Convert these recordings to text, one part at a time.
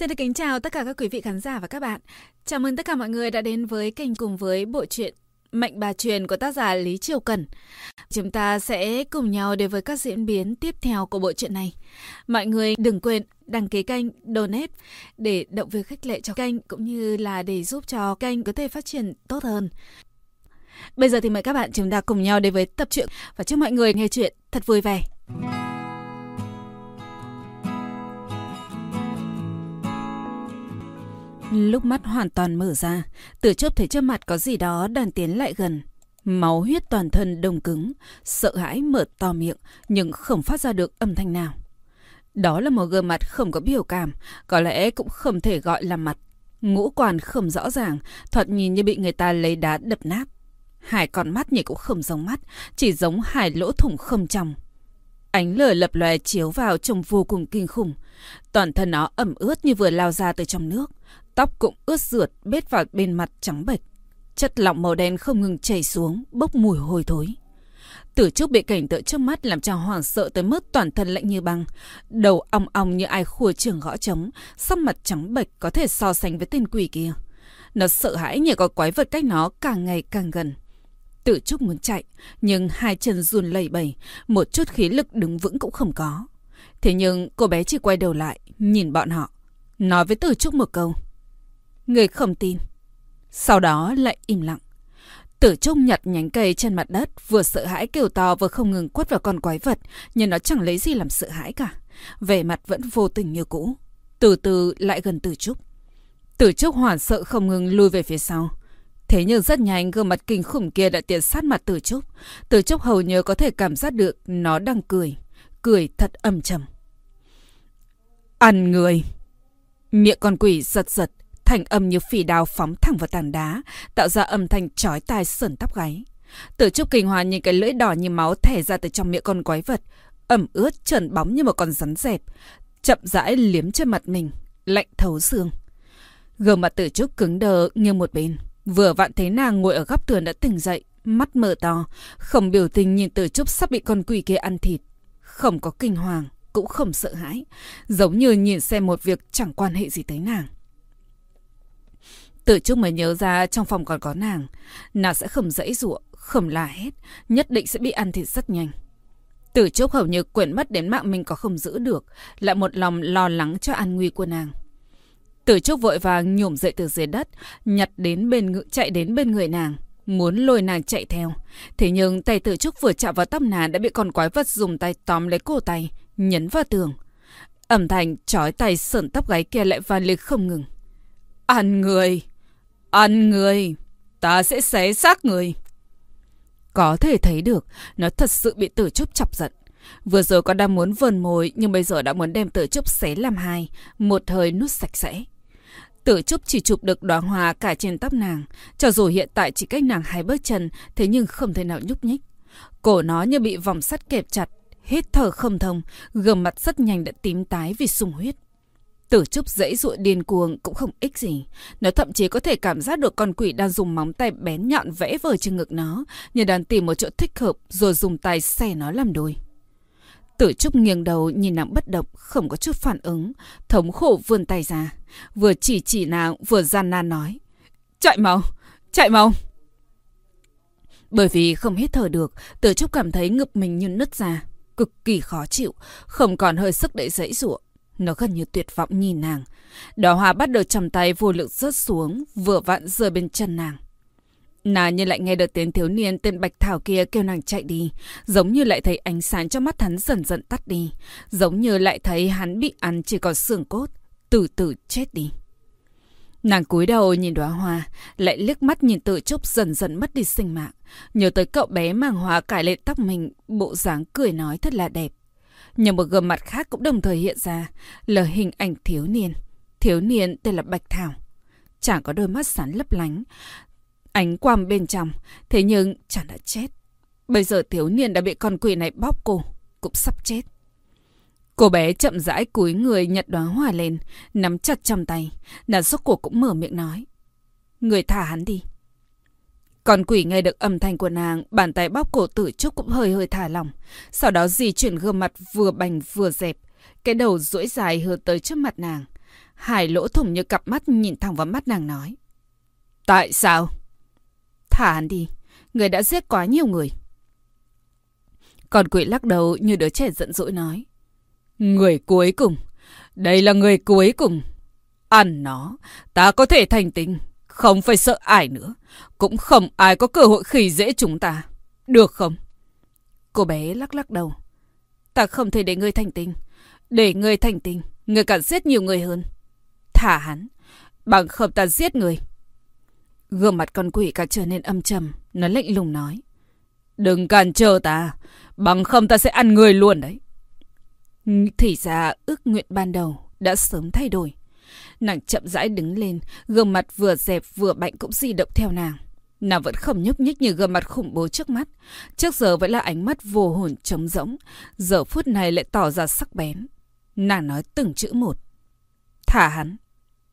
Xin được kính chào tất cả các quý vị khán giả và các bạn. Chào mừng tất cả mọi người đã đến với kênh cùng với bộ truyện Mệnh bà truyền của tác giả Lý Triều Cần. Chúng ta sẽ cùng nhau đến với các diễn biến tiếp theo của bộ truyện này. Mọi người đừng quên đăng ký kênh, donate để động viên khích lệ cho kênh cũng như là để giúp cho kênh có thể phát triển tốt hơn. Bây giờ thì mời các bạn chúng ta cùng nhau đến với tập truyện và chúc mọi người nghe chuyện thật vui vẻ. Lúc mắt hoàn toàn mở ra, từ chốc thấy trước mặt có gì đó đang tiến lại gần. Máu huyết toàn thân đông cứng, sợ hãi mở to miệng nhưng không phát ra được âm thanh nào. Đó là một gương mặt không có biểu cảm, có lẽ cũng không thể gọi là mặt. Ngũ quan không rõ ràng, thoạt nhìn như bị người ta lấy đá đập nát. Hai con mắt nhìn cũng không giống mắt, chỉ giống hai lỗ thủng không trong. Ánh lửa lập lòe chiếu vào trông vô cùng kinh khủng. Toàn thân nó ẩm ướt như vừa lao ra từ trong nước. Tóc cũng ướt rượt bết vào bên mặt trắng bệch. Chất lỏng màu đen không ngừng chảy xuống, bốc mùi hôi thối. Tử Trúc bị cảnh tượng trước mắt làm cho hoảng sợ tới mức toàn thân lạnh như băng. Đầu ong ong như ai khua trường gõ trống, sắc mặt trắng bệch có thể so sánh với tên quỷ kia. Nó sợ hãi như có quái vật cách nó càng ngày càng gần. Tử Trúc muốn chạy, nhưng hai chân run lẩy bẩy, một chút khí lực đứng vững cũng không có. Thế nhưng cô bé chỉ quay đầu lại, nhìn bọn họ, nói với Tử Trúc một câu. Người không tin. Sau đó lại im lặng. Tử Trúc nhặt nhánh cây trên mặt đất, vừa sợ hãi kêu to vừa không ngừng quất vào con quái vật, nhưng nó chẳng lấy gì làm sợ hãi cả. Vẻ mặt vẫn vô tình như cũ. Từ từ lại gần Tử Trúc. Tử Trúc hoảng sợ không ngừng lùi về phía sau. Thế nhưng rất nhanh gương mặt kinh khủng kia đã tiến sát mặt Tử Trúc. Tử Trúc hầu như có thể cảm giác được nó đang cười. Cười thật âm trầm. Ăn người. Miệng con quỷ giật giật, thành âm như phỉ đào phóng thẳng vào tảng đá, tạo ra âm thanh chói tai sởn tóc gáy. Tử Trúc kinh hoàng nhìn cái lưỡi đỏ như máu thẻ ra từ trong miệng con quái vật, ẩm ướt trần bóng như một con rắn dẹp, chậm rãi liếm trên mặt mình, lạnh thấu xương. Gương mặt Tử Trúc cứng đờ như một bên, vừa vặn thấy nàng ngồi ở góc tường đã tỉnh dậy, mắt mở to, khổng biểu tình nhìn từ Trúc sắp bị con quỷ kia ăn thịt, không có kinh hoàng, cũng không sợ hãi, giống như nhìn xem một việc chẳng quan hệ gì tới nàng. từ Trúc mới nhớ ra trong phòng còn có nàng. Nàng sẽ không dãy rụa không la hết, nhất định sẽ bị ăn thịt rất nhanh. từ Trúc hầu như quyển mất đến mạng mình có không giữ được, lại một lòng lo lắng cho an nguy của nàng. Tử Trúc vội vàng nhổm dậy từ dưới đất, nhặt đến bên ngự chạy đến bên người nàng, muốn lôi nàng chạy theo. Thế nhưng tay Tử Trúc vừa chạm vào tóc nàng đã bị con quái vật dùng tay tóm lấy cổ tay, nhấn vào tường. Âm thanh chói tay sởn tóc gáy kia lại vang lên không ngừng. Ăn người! Ăn người! Ta sẽ xé xác người! Có thể thấy được, nó thật sự bị tử trúc chọc giận. Vừa rồi con đang muốn vờn mồi, nhưng bây giờ đã muốn đem tử trúc xé làm hai, một thời nút sạch sẽ. Tử trúc chỉ chụp được đóa hoa cả trên tóc nàng, cho dù hiện tại chỉ cách nàng hai bước chân, thế nhưng không thể nào nhúc nhích. Cổ nó như bị vòng sắt kẹp chặt, hít thở không thông, gương mặt rất nhanh đã tím tái vì sung huyết. Tử trúc dãy dụa điên cuồng cũng không ích gì. Nó thậm chí có thể cảm giác được con quỷ đang dùng móng tay bén nhọn vẽ vời trên ngực nó, như đang tìm một chỗ thích hợp rồi dùng tay xẻ nó làm đôi. Tử trúc nghiêng đầu nhìn nàng bất động, không có chút phản ứng, thống khổ vươn tay ra. Vừa chỉ chỉ nàng, vừa gian nan nói. Chạy mau, chạy mau. Bởi vì không hít thở được, tử trúc cảm thấy ngực mình như nứt ra, cực kỳ khó chịu, không còn hơi sức để dãy ruộng. Nó gần như tuyệt vọng nhìn nàng. Đóa hoa bắt đầu trong tay vô lực rớt xuống, vừa vặn rơi bên chân nàng. Nàng như lại nghe được tiếng thiếu niên tên Bạch Thảo kia kêu nàng chạy đi, giống như lại thấy ánh sáng trong mắt hắn dần dần tắt đi, giống như lại thấy hắn bị ăn chỉ còn xương cốt, từ từ chết đi. Nàng cúi đầu nhìn đóa hoa, lại liếc mắt nhìn tự trúc dần dần mất đi sinh mạng. Nhớ tới cậu bé màng hoa cải lên tóc mình, bộ dáng cười nói thật là đẹp. Nhưng một gương mặt khác cũng đồng thời hiện ra là hình ảnh thiếu niên. Thiếu niên tên là Bạch Thảo. chẳng có đôi mắt sáng lấp lánh. Ánh quang bên trong. Thế nhưng chàng đã chết. Bây giờ thiếu niên đã bị con quỷ này bóp cổ. Cũng sắp chết. Cô bé chậm rãi cúi người nhặt đóa hoa lên. Nắm chặt trong tay. Nàng sốc cuộc cũng mở miệng nói. Người thả hắn đi. Con quỷ nghe được âm thanh của nàng, bàn tay bóp cổ tử trúc cũng hơi hơi thả lỏng. Sau đó di chuyển gương mặt vừa bành vừa dẹp, cái đầu duỗi dài hướng tới trước mặt nàng. Hai lỗ thủng như cặp mắt nhìn thẳng vào mắt nàng nói. Tại sao? Thả hắn đi. Người đã giết quá nhiều người. Còn quỷ lắc đầu như đứa trẻ giận dỗi nói. Người cuối cùng. Đây là người cuối cùng. Ăn nó. Ta có thể thành tình. Không phải sợ ai nữa. Cũng không ai có cơ hội khỉ dễ chúng ta. Được không? Cô bé lắc lắc đầu. Ta không thể để ngươi thành tình. Để ngươi thành tình. Ngươi càng giết nhiều người hơn. Thả hắn. Bằng không ta giết người. Gương mặt con quỷ càng trở nên âm trầm. Nó lạnh lùng nói. Đừng cản trở ta. Bằng không ta sẽ ăn người luôn đấy. Thì ra ước nguyện ban đầu đã sớm thay đổi. Nàng chậm rãi đứng lên, gương mặt vừa dẹp vừa bệnh cũng di động theo nàng. Nàng vẫn không nhúc nhích như gương mặt khủng bố trước mắt. Trước giờ vẫn là ánh mắt vô hồn trống rỗng. Giờ phút này lại tỏ ra sắc bén. Nàng nói từng chữ một. Thả hắn.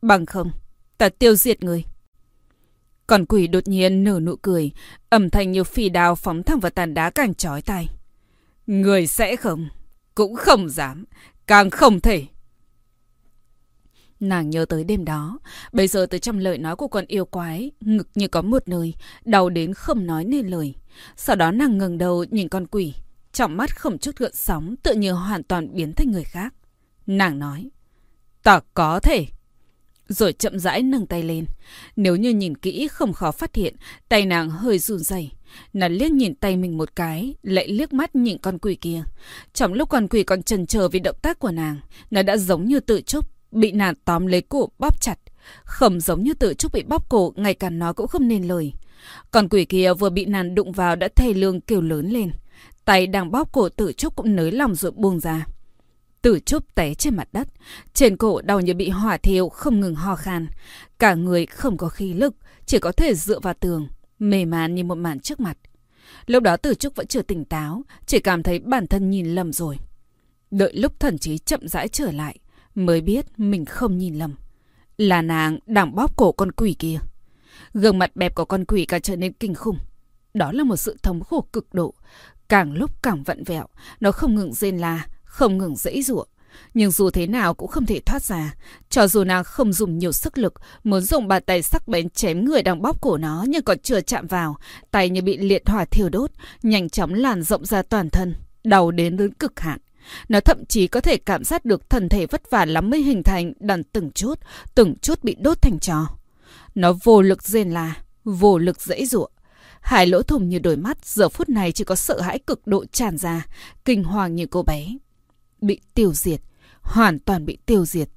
Bằng không, ta tiêu diệt người. Còn quỷ đột nhiên nở nụ cười, âm thanh như phi đao phóng thẳng vào tàn đá càng chói tay. Người sẽ không, cũng không dám, càng không thể. Nàng nhớ tới đêm đó, bây giờ từ trong lời nói của con yêu quái, ngực như có một nơi, đau đến không nói nên lời. Sau đó nàng ngừng đầu nhìn con quỷ, trong mắt không chút gợn sóng, tự như hoàn toàn biến thành người khác. Nàng nói, ta có thể. Rồi chậm rãi nâng tay lên. Nếu như nhìn kỹ không khó phát hiện, tay nàng hơi run rẩy. Nàng liếc nhìn tay mình một cái, lại liếc mắt nhìn con quỷ kia. Trong lúc con quỷ còn chần chờ vì động tác của nàng, nó đã giống như tự trúc, bị nàng tóm lấy cổ bóp chặt. Không giống như tự trúc bị bóp cổ, ngay cả nó cũng không nên lời. Con quỷ kia vừa bị nàng đụng vào đã thay lương kêu lớn lên. Tay đang bóp cổ tự trúc cũng nới lòng rồi buông ra. Tử trúc té trên mặt đất, trên cổ đau như bị hỏa thiêu không ngừng ho khan. Cả người không có khí lực, chỉ có thể dựa vào tường, mê man như một màn trước mặt. Lúc đó Tử Trúc vẫn chưa tỉnh táo, chỉ cảm thấy bản thân nhìn lầm rồi. Đợi lúc thần trí chậm rãi trở lại, mới biết mình không nhìn lầm. Là nàng đang bóp cổ con quỷ kia. Gương mặt bẹp của con quỷ càng trở nên kinh khủng. Đó là một sự thống khổ cực độ. Càng lúc càng vặn vẹo, nó không ngừng rên la, không ngừng dãy rủa nhưng dù thế nào cũng không thể thoát ra. Cho dù nàng không dùng nhiều sức lực, muốn dùng bàn tay sắc bén chém người đang bóp cổ nó nhưng còn chưa chạm vào, tay như bị liệt hỏa thiêu đốt, nhanh chóng làn rộng ra toàn thân, đau đến đến cực hạn. Nó thậm chí có thể cảm giác được thân thể vất vả lắm mới hình thành đàn từng chút, từng chút bị đốt thành trò. Nó vô lực rên la, vô lực dãy ruộng. Hai lỗ thủng như đôi mắt giờ phút này chỉ có sợ hãi cực độ tràn ra, kinh hoàng như cô bé bị tiêu diệt, hoàn toàn bị tiêu diệt.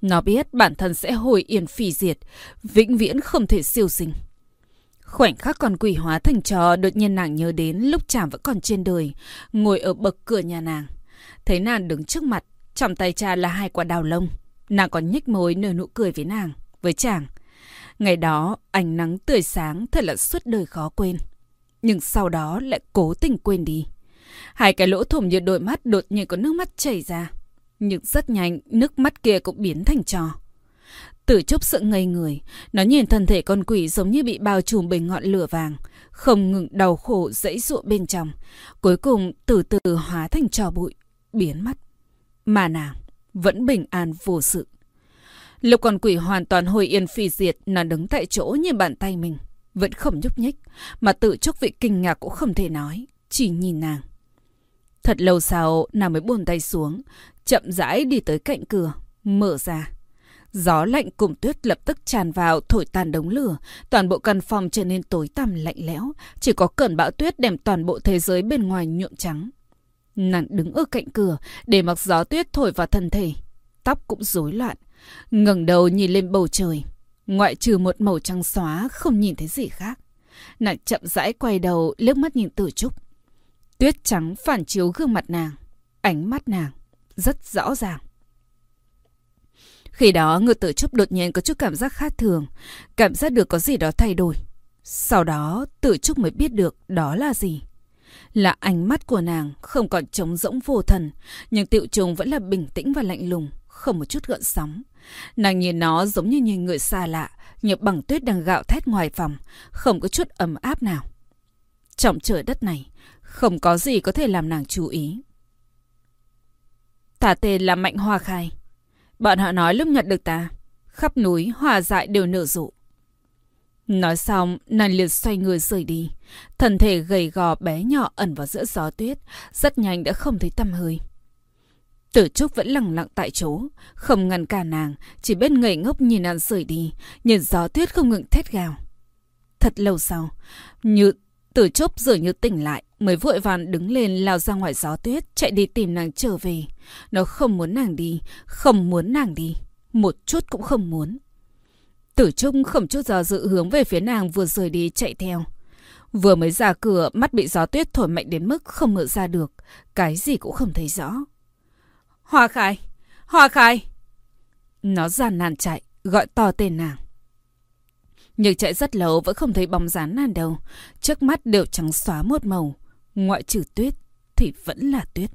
Nó biết bản thân sẽ hồi yên phi diệt, vĩnh viễn không thể siêu sinh. Khoảnh khắc còn quỷ hóa thành trò đột nhiên nàng nhớ đến lúc chàng vẫn còn trên đời, ngồi ở bậc cửa nhà nàng. Thấy nàng đứng trước mặt, trong tay cha là hai quả đào lông. Nàng còn nhếch môi nở nụ cười với nàng, với chàng. Ngày đó, ánh nắng tươi sáng thật là suốt đời khó quên. Nhưng sau đó lại cố tình quên đi. Hai cái lỗ thủng như đôi mắt đột nhiên có nước mắt chảy ra. Nhưng rất nhanh, nước mắt kia cũng biến thành trò. Tử trúc sợ ngây người, nó nhìn thân thể con quỷ giống như bị bao trùm bởi ngọn lửa vàng, không ngừng đau khổ dãy dụa bên trong. Cuối cùng từ từ hóa thành trò bụi, biến mất. Mà nàng vẫn bình an vô sự. Lúc con quỷ hoàn toàn hồi yên phi diệt, nó đứng tại chỗ như bàn tay mình, vẫn không nhúc nhích, mà tự chốc vị kinh ngạc cũng không thể nói, chỉ nhìn nàng. Thật lâu sau, nàng mới buồn tay xuống, chậm rãi đi tới cạnh cửa, mở ra. Gió lạnh cùng tuyết lập tức tràn vào thổi tàn đống lửa, toàn bộ căn phòng trở nên tối tăm lạnh lẽo, chỉ có cơn bão tuyết đem toàn bộ thế giới bên ngoài nhuộm trắng. Nàng đứng ở cạnh cửa để mặc gió tuyết thổi vào thân thể, tóc cũng rối loạn, ngẩng đầu nhìn lên bầu trời, ngoại trừ một màu trắng xóa không nhìn thấy gì khác. Nàng chậm rãi quay đầu liếc mắt nhìn Tử Trúc. Tuyết trắng phản chiếu gương mặt nàng, ánh mắt nàng, rất rõ ràng. Khi đó ngự tử trúc đột nhiên có chút cảm giác khác thường, cảm giác được có gì đó thay đổi. Sau đó tử trúc mới biết được đó là gì. Là ánh mắt của nàng không còn trống rỗng vô thần, nhưng tiệu trùng vẫn là bình tĩnh và lạnh lùng, không một chút gợn sóng. Nàng nhìn nó giống như nhìn người xa lạ, như bằng tuyết đang gạo thét ngoài phòng, không có chút ấm áp nào. Trong trời đất này, không có gì có thể làm nàng chú ý. Tả tên là Mạnh Hoa Khai. Bọn họ nói lúc nhận được ta, khắp núi hòa dại đều nở rộ. Nói xong, nàng liệt xoay người rời đi. Thân thể gầy gò bé nhỏ ẩn vào giữa gió tuyết, rất nhanh đã không thấy tăm hơi. Tử Trúc vẫn lặng lặng tại chỗ, không ngăn cả nàng, chỉ biết ngây ngốc nhìn nàng rời đi, nhìn gió tuyết không ngừng thét gào. Thật lâu sau, như Tử Trúc dường như tỉnh lại, mới vội vàng đứng lên lao ra ngoài gió tuyết, chạy đi tìm nàng trở về. Nó không muốn nàng đi, không muốn nàng đi, một chút cũng không muốn. Tử Trung không chút do dự hướng về phía nàng vừa rời đi chạy theo. Vừa mới ra cửa, mắt bị gió tuyết thổi mạnh đến mức không mở ra được, cái gì cũng không thấy rõ. Hoa Khai! Hoa Khai! Nó gian nàn chạy, gọi to tên nàng. Nhưng chạy rất lâu vẫn không thấy bóng dáng nàng đâu. Trước mắt đều trắng xóa một màu. Ngoại trừ tuyết thì vẫn là tuyết.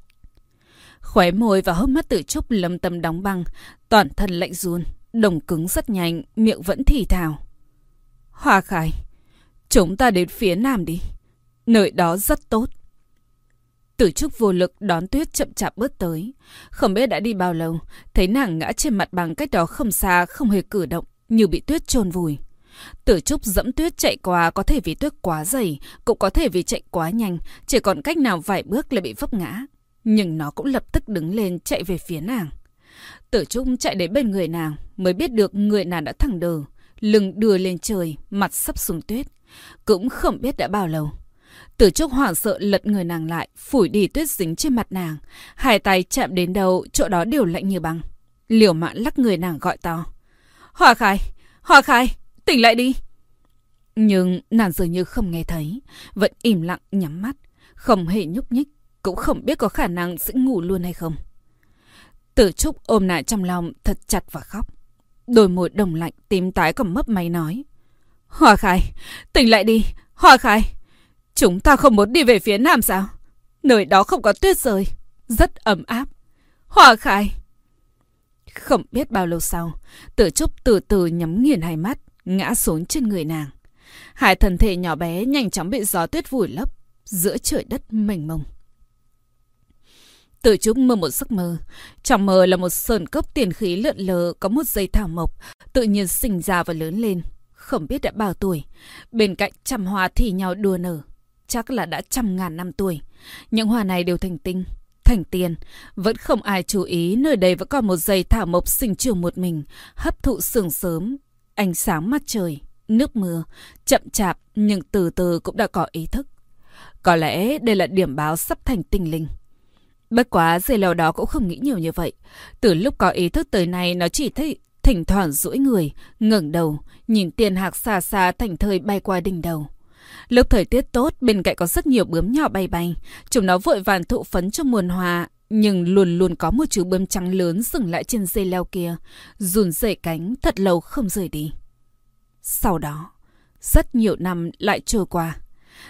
Khóe môi và hốc mắt tự trúc lâm tâm đóng băng. Toàn thân lạnh run. Đồng cứng rất nhanh, miệng vẫn thì thào. Hoa Khai! Chúng ta đến phía nam đi. Nơi đó rất tốt. Tử trúc vô lực đón tuyết chậm chạp bước tới. Không biết đã đi bao lâu, thấy nàng ngã trên mặt bằng cách đó không xa, không hề cử động, như bị tuyết chôn vùi. Tử trúc dẫm tuyết chạy qua có thể vì tuyết quá dày, cũng có thể vì chạy quá nhanh, chỉ còn cách nào vài bước là bị vấp ngã. Nhưng nó cũng lập tức đứng lên chạy về phía nàng. Tử trúc chạy đến bên người nàng, mới biết được người nàng đã thẳng đờ, lưng đưa lên trời, mặt sắp xuống tuyết. Cũng không biết đã bao lâu. Tử Trúc hoảng sợ lật người nàng lại, phủi đi tuyết dính trên mặt nàng. Hai tay chạm đến đầu, chỗ đó đều lạnh như băng. Liều mạng lắc người nàng gọi to. Hòa Khai! Hòa Khai! Tỉnh lại đi! Nhưng nàng dường như không nghe thấy, vẫn im lặng nhắm mắt, không hề nhúc nhích, cũng không biết có khả năng sẽ ngủ luôn hay không. Tử Trúc ôm nàng trong lòng thật chặt và khóc. Đôi môi đồng lạnh tím tái còn mấp máy nói. Hoa Khai! Tỉnh lại đi! Hoa Khai! Chúng ta không muốn đi về phía nam sao? Nơi đó không có tuyết rơi. Rất ấm áp. Hoa khai. Không biết bao lâu sau, tử trúc từ từ nhắm nghiền hai mắt, ngã xuống trên người nàng. Hai thân thể nhỏ bé nhanh chóng bị gió tuyết vùi lấp, giữa trời đất mênh mông. Tử trúc mơ một giấc mơ. Trong mơ là một sơn cốc tiền khí lượn lờ có một dây thảo mộc, tự nhiên sinh ra và lớn lên. Không biết đã bao tuổi. Bên cạnh trăm hoa thì nhau đua nở chắc là đã trăm ngàn năm tuổi. Những hoa này đều thành tinh, thành tiền. Vẫn không ai chú ý nơi đây vẫn còn một dây thảo mộc sinh trưởng một mình, hấp thụ sương sớm, ánh sáng mặt trời, nước mưa, chậm chạp nhưng từ từ cũng đã có ý thức. Có lẽ đây là điểm báo sắp thành tinh linh. Bất quá dây leo đó cũng không nghĩ nhiều như vậy. Từ lúc có ý thức tới nay nó chỉ thấy thỉnh thoảng duỗi người, ngẩng đầu, nhìn tiền hạc xa xa thành thời bay qua đỉnh đầu. Lúc thời tiết tốt, bên cạnh có rất nhiều bướm nhỏ bay bay. Chúng nó vội vàng thụ phấn cho muôn hoa, nhưng luôn luôn có một chú bướm trắng lớn dừng lại trên dây leo kia, run rẩy cánh thật lâu không rời đi. Sau đó, rất nhiều năm lại trôi qua.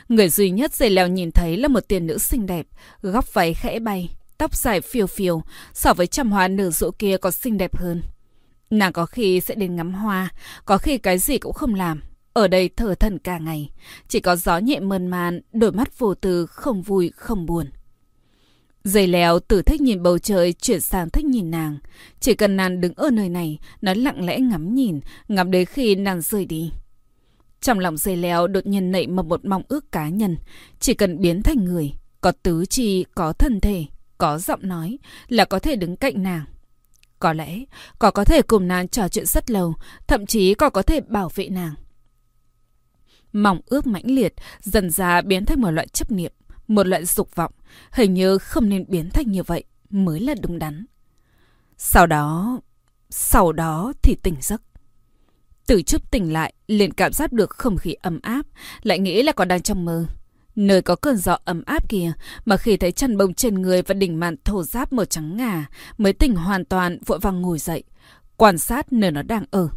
Người duy nhất dây leo nhìn thấy là một tiền nữ xinh đẹp, góc váy khẽ bay, tóc dài phiêu phiêu, so với trăm hoa nở rộ kia còn xinh đẹp hơn. Nàng có khi sẽ đến ngắm hoa, có khi cái gì cũng không làm, ở đây thở thần cả ngày, chỉ có gió nhẹ mơn man, đôi mắt vô tư, không vui, không buồn. Dây leo từ thích nhìn bầu trời chuyển sang thích nhìn nàng. Chỉ cần nàng đứng ở nơi này, nó lặng lẽ ngắm nhìn, ngắm đến khi nàng rời đi. Trong lòng dây leo đột nhiên nảy mập một mong ước cá nhân. Chỉ cần biến thành người, có tứ chi, có thân thể, có giọng nói là có thể đứng cạnh nàng. Có lẽ, có có thể cùng nàng trò chuyện rất lâu, thậm chí có có thể bảo vệ nàng. Mong ước mãnh liệt dần ra biến thành một loại chấp niệm, một loại dục vọng. Hình như không nên biến thành như vậy mới là đúng đắn. Sau đó... Sau đó thì tỉnh giấc. Từ chút tỉnh lại, liền cảm giác được không khí ấm áp, lại nghĩ là còn đang trong mơ. Nơi có cơn gió ấm áp kia, mà khi thấy chăn bông trên người và đỉnh màn thổ giáp màu trắng ngà, mới tỉnh hoàn toàn vội vàng ngồi dậy, quan sát nơi nó đang ở.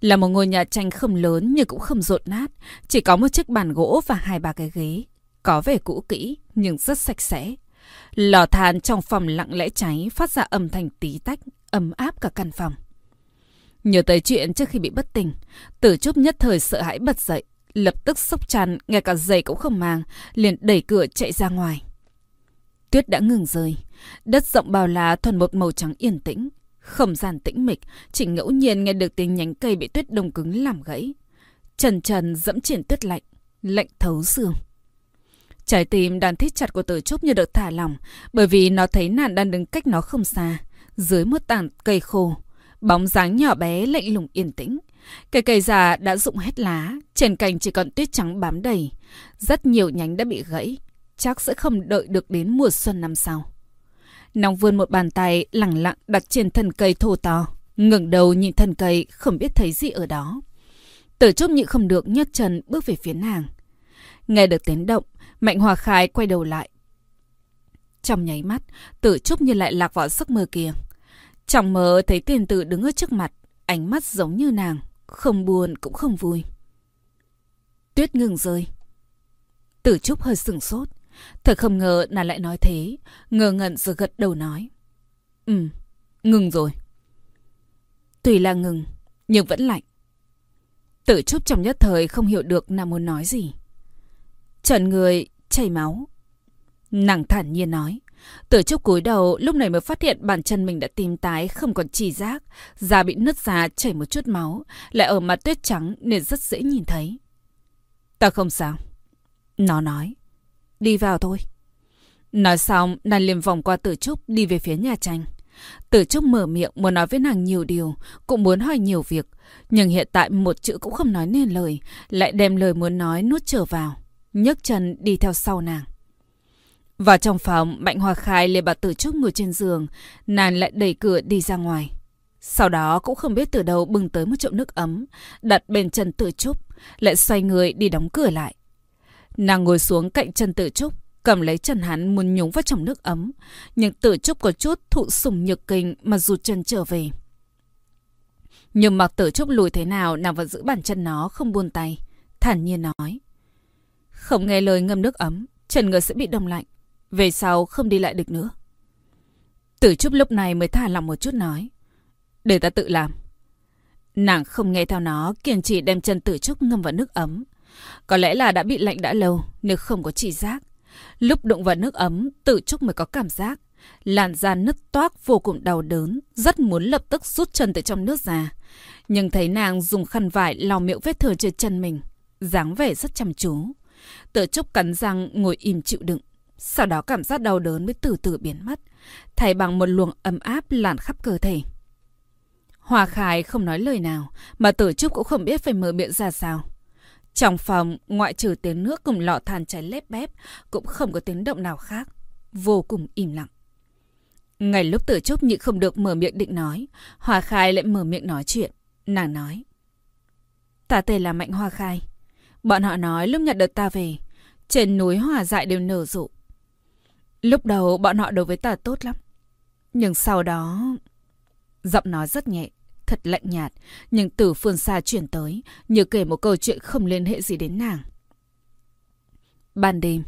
Là một ngôi nhà tranh không lớn nhưng cũng không rộn nát, chỉ có một chiếc bàn gỗ và hai ba cái ghế. Có vẻ cũ kỹ nhưng rất sạch sẽ. Lò than trong phòng lặng lẽ cháy phát ra âm thanh tí tách, ấm áp cả căn phòng. Nhớ tới chuyện trước khi bị bất tỉnh, tử trúc nhất thời sợ hãi bật dậy, lập tức sốc chăn, ngay cả giày cũng không mang, liền đẩy cửa chạy ra ngoài. Tuyết đã ngừng rơi, đất rộng bao la thuần một màu trắng yên tĩnh, Không gian tĩnh mịch, chỉ ngẫu nhiên nghe được tiếng nhánh cây bị tuyết đông cứng làm gãy. Trần trần dẫm trên tuyết lạnh, lạnh thấu xương. Trái tim đang thít chặt của tử trúc như được thả lỏng, bởi vì nó thấy nạn đang đứng cách nó không xa, dưới một tảng cây khô. Bóng dáng nhỏ bé lạnh lùng yên tĩnh. Cây cây già đã rụng hết lá, trên cành chỉ còn tuyết trắng bám đầy. Rất nhiều nhánh đã bị gãy, chắc sẽ không đợi được đến mùa xuân năm sau. Nóng vươn một bàn tay lẳng lặng đặt trên thân cây thô to. ngẩng đầu nhìn thân cây không biết thấy gì ở đó. Tử trúc nhịn không được nhấc chân bước về phía nàng. Nghe được tiếng động, Mạnh Hòa Khai quay đầu lại. Trong nháy mắt, tử trúc như lại lạc vào giấc mơ kia. Trong mơ thấy tiền tử đứng ở trước mặt, ánh mắt giống như nàng, không buồn cũng không vui. Tuyết ngừng rơi. Tử trúc hơi sừng sốt. Thật không ngờ nàng lại nói thế, ngờ ngẩn rồi gật đầu nói. Ừ, ngừng rồi. Tùy là ngừng, nhưng vẫn lạnh. Tử trúc trong nhất thời không hiểu được nàng muốn nói gì. Trần người chảy máu. Nàng thản nhiên nói. Tử trúc cúi đầu lúc này mới phát hiện bàn chân mình đã tím tái không còn chỉ giác. Da bị nứt ra chảy một chút máu. Lại ở mặt tuyết trắng nên rất dễ nhìn thấy. Ta không sao. Nó nói. Đi vào thôi. Nói xong, nàng liền vòng qua tử trúc đi về phía nhà tranh. Tử Trúc mở miệng muốn nói với nàng nhiều điều, cũng muốn hỏi nhiều việc. Nhưng hiện tại một chữ cũng không nói nên lời, lại đem lời muốn nói nuốt trở vào nhấc chân đi theo sau nàng. Vào trong phòng, Mạnh Hòa Khai lê bà Tử Trúc ngồi trên giường, nàng lại đẩy cửa đi ra ngoài. Sau đó cũng không biết từ đâu bưng tới một chậu nước ấm, đặt bên chân Tử Trúc, lại xoay người đi đóng cửa lại. Nàng ngồi xuống cạnh chân Tử Trúc, cầm lấy chân hắn muốn nhúng vào trong nước ấm, nhưng Tử Trúc có chút thụ sủng nhược kinh mà rụt chân trở về. Nhưng mặc Tử Trúc lùi thế nào, nàng vẫn giữ bàn chân nó không buông tay, thản nhiên nói. Không nghe lời ngâm nước ấm, Trần ngựa sẽ bị đông lạnh. Về sau không đi lại được nữa. Tử Trúc lúc này mới thả lòng một chút nói. Để ta tự làm. Nàng không nghe theo nó, kiên trì đem chân Tử Trúc ngâm vào nước ấm. Có lẽ là đã bị lạnh đã lâu, nếu không có chỉ giác. Lúc đụng vào nước ấm, Tử Trúc mới có cảm giác. Làn da nứt toác vô cùng đau đớn, rất muốn lập tức rút chân từ trong nước ra. Nhưng thấy nàng dùng khăn vải lau miệng vết thương trên chân mình, dáng vẻ rất chăm chú. Tử Trúc cắn răng ngồi im chịu đựng. Sau đó cảm giác đau đớn mới từ từ biến mất, thay bằng một luồng ấm áp làn khắp cơ thể. Hòa Khải không nói lời nào, mà Tử Trúc cũng không biết phải mở miệng ra sao. Trong phòng, ngoại trừ tiếng nước cùng lọ than cháy lép bép, cũng không có tiếng động nào khác. Vô cùng im lặng. Ngày lúc Tử Trúc nhịn không được mở miệng định nói, Hòa Khai lại mở miệng nói chuyện. Nàng nói. Ta tên là Mạnh Hoa Khai. Bọn họ nói lúc nhận được ta về, trên núi hòa dại đều nở rộ. Lúc đầu bọn họ đối với ta tốt lắm. Nhưng sau đó... Giọng nói rất nhẹ, thật lạnh nhạt, nhưng từ phương xa chuyển tới, như kể một câu chuyện không liên hệ gì đến nàng. Ban đêm,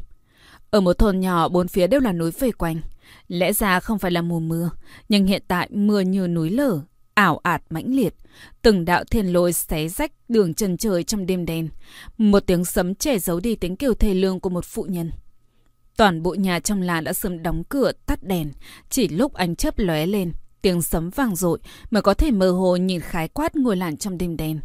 ở một thôn nhỏ bốn phía đều là núi vây quanh. Lẽ ra không phải là mùa mưa, nhưng hiện tại mưa như núi lở, ảo ạt mãnh liệt, từng đạo thiên lôi xé rách đường chân trời trong đêm đen. Một tiếng sấm che giấu đi tiếng kêu thê lương của một phụ nhân. Toàn bộ nhà trong làng đã sớm đóng cửa, tắt đèn, chỉ lúc ánh chớp lóe lên, tiếng sấm vang dội mới có thể mơ hồ nhìn khái quát ngôi làng trong đêm đen.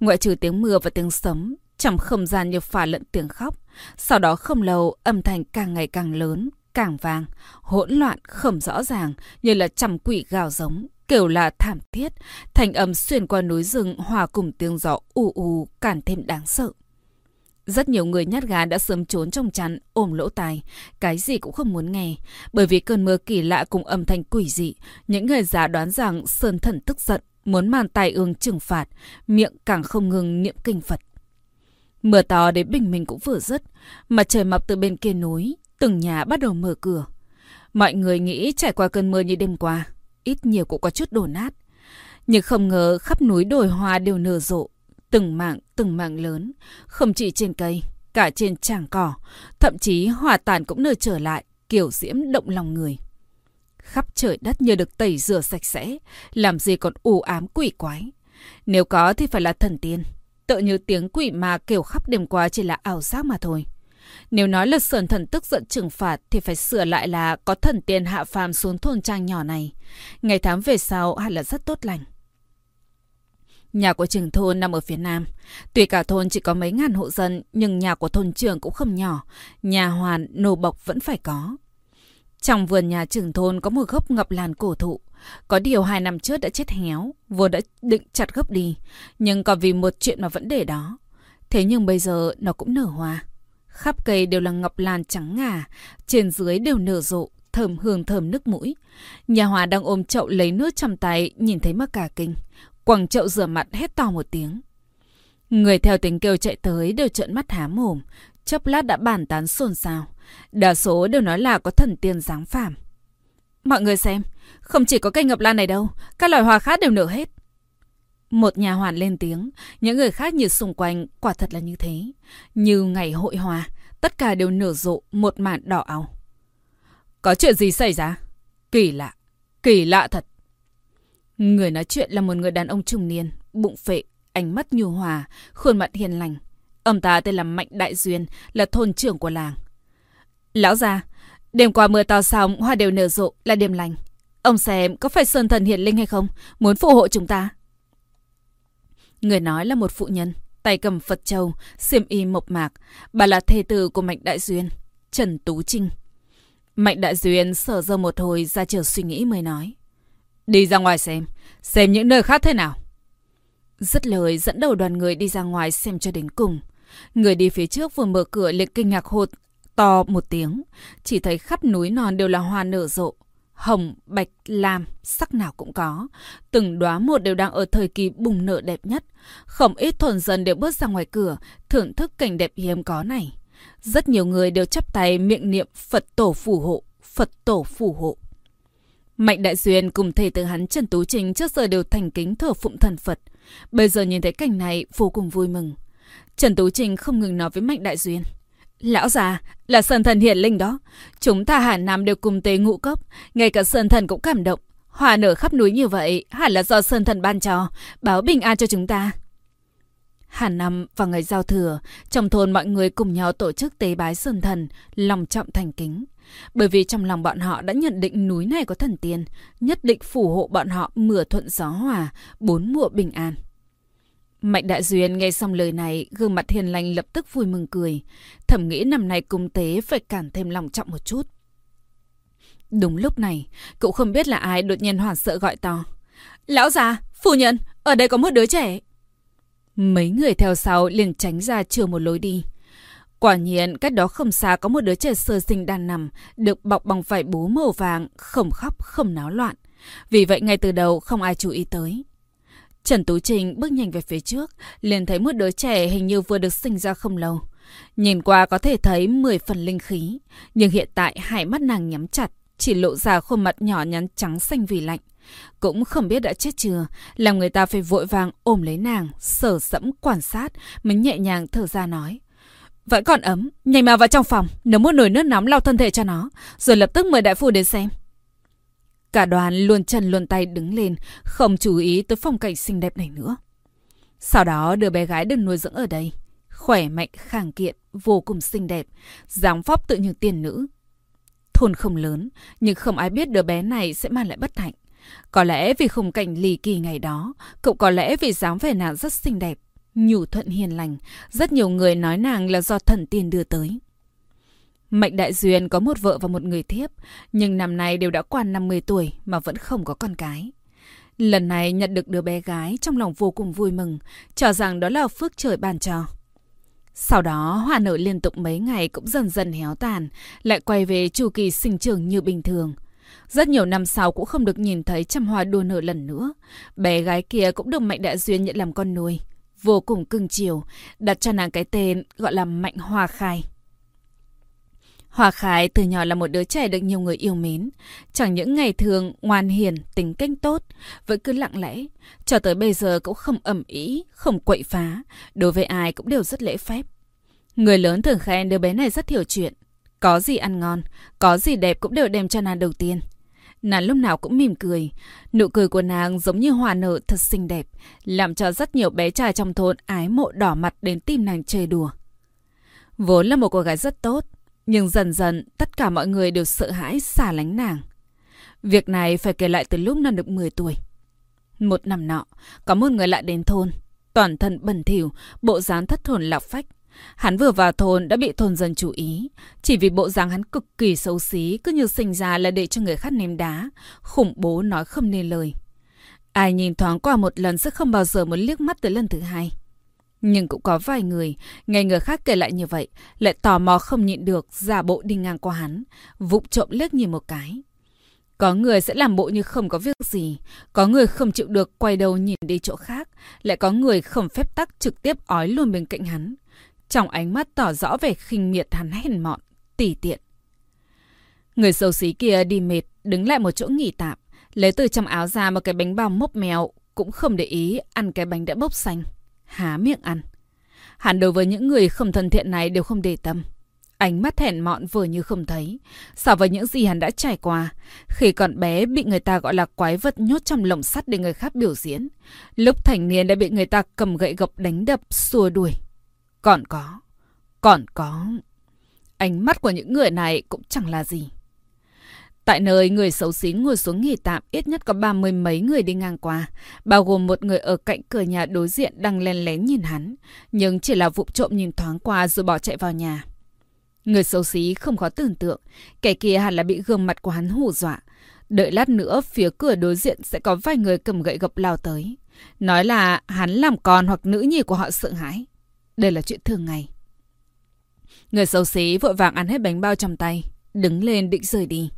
Ngoại trừ tiếng mưa và tiếng sấm, trong không gian như phả lẫn tiếng khóc. Sau đó không lâu, âm thanh càng ngày càng lớn, càng vang, hỗn loạn, không rõ ràng, như là trầm quỷ gào giống, kiểu là thảm thiết, thành âm xuyên qua núi rừng hòa cùng tiếng gió u u càng thêm đáng sợ. Rất nhiều người nhát gan đã sớm trốn trong chăn, ôm lỗ tai, cái gì cũng không muốn nghe. Bởi vì cơn mưa kỳ lạ cùng âm thanh quỷ dị, những người già đoán rằng Sơn Thần tức giận, muốn màn tài ương trừng phạt, miệng càng không ngừng niệm kinh Phật. Mưa to đến bình minh cũng vừa dứt, mặt trời mọc từ bên kia núi, từng nhà bắt đầu mở cửa. Mọi người nghĩ trải qua cơn mưa như đêm qua, ít nhiều cũng có chút đổ nát. Nhưng không ngờ khắp núi đồi hoa đều nở rộ, từng mảng từng mảng lớn, không chỉ trên cây, cả trên tràng cỏ, thậm chí hoa tàn cũng nở trở lại, kiểu diễm động lòng người. Khắp trời đất như được tẩy rửa sạch sẽ, làm gì còn u ám quỷ quái. Nếu có thì phải là thần tiên, tự như tiếng quỷ mà kêu khắp đêm qua chỉ là ảo giác mà thôi. Nếu nói là sườn thần tức giận trừng phạt thì phải sửa lại là có thần tiên hạ phàm xuống thôn trang nhỏ này. Ngày tháng về sau hẳn là rất tốt lành. Nhà của trường thôn nằm ở phía nam. Tuy cả thôn chỉ có mấy ngàn hộ dân, nhưng nhà của thôn trưởng cũng không nhỏ. Nhà hoàn, nô bộc vẫn phải có. Trong vườn nhà trường thôn có một gốc ngập làn cổ thụ. Có điều hai năm trước đã chết héo, vua đã định chặt gốc đi. Nhưng còn vì một chuyện mà vẫn để đó. Thế nhưng bây giờ nó cũng nở hoa. Khắp cây đều là ngọc lan trắng ngà, trên dưới đều nở rộ, thơm hương thơm nước mũi. Nhà Hòa đang ôm chậu lấy nước trong tay, nhìn thấy mà cả kinh. Quẳng chậu rửa mặt hét to một tiếng. Người theo tiếng kêu chạy tới đều trợn mắt há mồm, chốc lát đã bàn tán xôn xao. Đa số đều nói là có thần tiên giáng phàm. Mọi người xem, không chỉ có cây ngọc lan này đâu, các loài hoa khác đều nở hết. Một nhà hoàn lên tiếng, những người khác như xung quanh quả thật là như thế. Như ngày hội hòa, tất cả đều nở rộ một màn đỏ áo. Có chuyện gì xảy ra? Kỳ lạ, kỳ lạ thật. Người nói chuyện là một người đàn ông trung niên, bụng phệ, ánh mắt nhu hòa, khuôn mặt hiền lành. Ông ta tên là Mạnh Đại Duyên, là thôn trưởng của làng. Lão già, đêm qua mưa to xong, hoa đều nở rộ, là đêm lành. Ông xem có phải sơn thần hiện linh hay không? Muốn phù hộ chúng ta? Người nói là một phụ nhân, tay cầm Phật Châu, xiêm y mộc mạc. Bà là thê tử của Mạnh Đại Duyên, Trần Tú Trinh. Mạnh Đại Duyên sở dơ một hồi ra chờ suy nghĩ mới nói. Đi ra ngoài xem, xem những nơi khác thế nào. Dứt lời dẫn đầu đoàn người đi ra ngoài xem cho đến cùng. Người đi phía trước vừa mở cửa liền kinh ngạc hột to một tiếng. Chỉ thấy khắp núi non đều là hoa nở rộ. Hồng, bạch, lam, sắc nào cũng có. Từng đóa một đều đang ở thời kỳ bùng nở đẹp nhất. Không ít thôn dân đều bước ra ngoài cửa, thưởng thức cảnh đẹp hiếm có này. Rất nhiều người đều chắp tay miệng niệm Phật tổ phù hộ, Phật tổ phù hộ. Mạnh Đại Duyên cùng thầy tử hắn Trần Tú Trình trước giờ đều thành kính thờ phụng thần Phật. Bây giờ nhìn thấy cảnh này vô cùng vui mừng. Trần Tú Trình không ngừng nói với Mạnh Đại Duyên. Lão già, là sơn thần hiển linh đó. Chúng ta hẳn Nam đều cùng tế ngũ cốc. Ngay cả sơn thần cũng cảm động. Hoa nở khắp núi như vậy hẳn là do sơn thần ban cho, báo bình an cho chúng ta. Hàng năm vào ngày giao thừa, trong thôn mọi người cùng nhau tổ chức tế bái sơn thần, lòng trọng thành kính. Bởi vì trong lòng bọn họ đã nhận định núi này có thần tiên, nhất định phù hộ bọn họ mưa thuận gió hòa, bốn mùa bình an. Mạnh Đại Duyên nghe xong lời này, gương mặt hiền lành lập tức vui mừng cười. Thẩm nghĩ năm nay cung tế phải cản thêm lòng trọng một chút. Đúng lúc này, cậu không biết là ai đột nhiên hoảng sợ gọi to. Lão già, phu nhân, ở đây có một đứa trẻ. Mấy người theo sau liền tránh ra chưa một lối đi. Quả nhiên, cách đó không xa có một đứa trẻ sơ sinh đang nằm, được bọc bằng vải bố màu vàng, không khóc, không náo loạn. Vì vậy ngay từ đầu không ai chú ý tới. Trần Tú Trinh bước nhanh về phía trước, liền thấy một đứa trẻ hình như vừa được sinh ra không lâu. Nhìn qua có thể thấy 10 phần linh khí, nhưng hiện tại hai mắt nàng nhắm chặt, chỉ lộ ra khuôn mặt nhỏ nhắn trắng xanh vì lạnh. Cũng không biết đã chết chưa, làm người ta phải vội vàng ôm lấy nàng, sở sẫm quan sát, mới nhẹ nhàng thở ra nói. Vẫn còn ấm, nhanh mà vào trong phòng, nấu một nồi nước nóng lau thân thể cho nó, rồi lập tức mời đại phu đến xem. Cả đoàn luôn chân luôn tay đứng lên, không chú ý tới phong cảnh xinh đẹp này nữa. Sau đó đứa bé gái được nuôi dưỡng ở đây. Khỏe mạnh, khang kiện, vô cùng xinh đẹp, dáng phóc tự như tiền nữ. Thôn không lớn, nhưng không ai biết đứa bé này sẽ mang lại bất hạnh. Có lẽ vì khung cảnh lì kỳ ngày đó, cậu có lẽ vì dáng vẻ nàng rất xinh đẹp, nhủ thuận hiền lành, rất nhiều người nói nàng là do thần tiên đưa tới. Mệnh Đại Duyên có một vợ và một người thiếp, nhưng năm nay đều đã qua 50 tuổi mà vẫn không có con cái. Lần này nhận được đứa bé gái trong lòng vô cùng vui mừng, cho rằng đó là phước trời ban cho. Sau đó, hoa nở liên tục mấy ngày cũng dần dần héo tàn, lại quay về chu kỳ sinh trưởng như bình thường. Rất nhiều năm sau cũng không được nhìn thấy trăm hoa đua nở lần nữa. Bé gái kia cũng được Mạnh Đại Duyên nhận làm con nuôi. Vô cùng cưng chiều, đặt cho nàng cái tên gọi là Mạnh Hoa Khai. Hòa Khải từ nhỏ là một đứa trẻ được nhiều người yêu mến. Chẳng những ngày thường ngoan hiền, tính cách tốt, vẫn cứ lặng lẽ. Cho tới bây giờ cũng không ẩm ý, không quậy phá. Đối với ai cũng đều rất lễ phép. Người lớn thường khen đứa bé này rất hiểu chuyện. Có gì ăn ngon, có gì đẹp cũng đều đem cho nàng đầu tiên. Nàng lúc nào cũng mỉm cười. Nụ cười của nàng giống như hòa nở thật xinh đẹp, làm cho rất nhiều bé trai trong thôn ái mộ đỏ mặt đến tìm nàng chơi đùa. Vốn là một cô gái rất tốt, nhưng dần dần tất cả mọi người đều sợ hãi xả lánh nàng. Việc này phải kể lại từ lúc nàng được 10 tuổi. Một năm nọ, có một người lại đến thôn. Toàn thân bẩn thỉu, bộ dáng thất hồn lạc phách. Hắn vừa vào thôn đã bị thôn dân chú ý. Chỉ vì bộ dáng hắn cực kỳ xấu xí, cứ như sinh ra là để cho người khác ném đá. Khủng bố nói không nên lời. Ai nhìn thoáng qua một lần sẽ không bao giờ muốn liếc mắt tới lần thứ hai. Nhưng cũng có vài người, nghe người khác kể lại như vậy, lại tò mò không nhịn được, giả bộ đi ngang qua hắn, vụng trộm liếc nhìn một cái. Có người sẽ làm bộ như không có việc gì, có người không chịu được quay đầu nhìn đi chỗ khác, lại có người không phép tắc trực tiếp ói luôn bên cạnh hắn. Trong ánh mắt tỏ rõ vẻ khinh miệt hắn hèn mọn, tỉ tiện. Người xấu xí kia đi mệt, đứng lại một chỗ nghỉ tạm, lấy từ trong áo ra một cái bánh bao mốc mèo, cũng không để ý ăn cái bánh đã bốc xanh. Há miệng ăn. Hẳn đối với những người không thân thiện này đều không để tâm. Ánh mắt hèn mọn vừa như không thấy. So với những gì hắn đã trải qua, khi còn bé bị người ta gọi là quái vật nhốt trong lồng sắt để người khác biểu diễn. Lúc thành niên đã bị người ta cầm gậy gộc đánh đập, xua đuổi. Còn có, còn có. Ánh mắt của những người này cũng chẳng là gì. Tại nơi người xấu xí ngồi xuống nghỉ tạm ít nhất có ba mươi mấy người đi ngang qua, bao gồm một người ở cạnh cửa nhà đối diện đang len lén nhìn hắn, nhưng chỉ là vụ trộm nhìn thoáng qua rồi bỏ chạy vào nhà. Người xấu xí không khó tưởng tượng, kẻ kia hẳn là bị gương mặt của hắn hù dọa. Đợi lát nữa phía cửa đối diện sẽ có vài người cầm gậy gộc lao tới. Nói là hắn làm con hoặc nữ nhi của họ sợ hãi. Đây là chuyện thường ngày. Người xấu xí vội vàng ăn hết bánh bao trong tay, đứng lên định rời đi.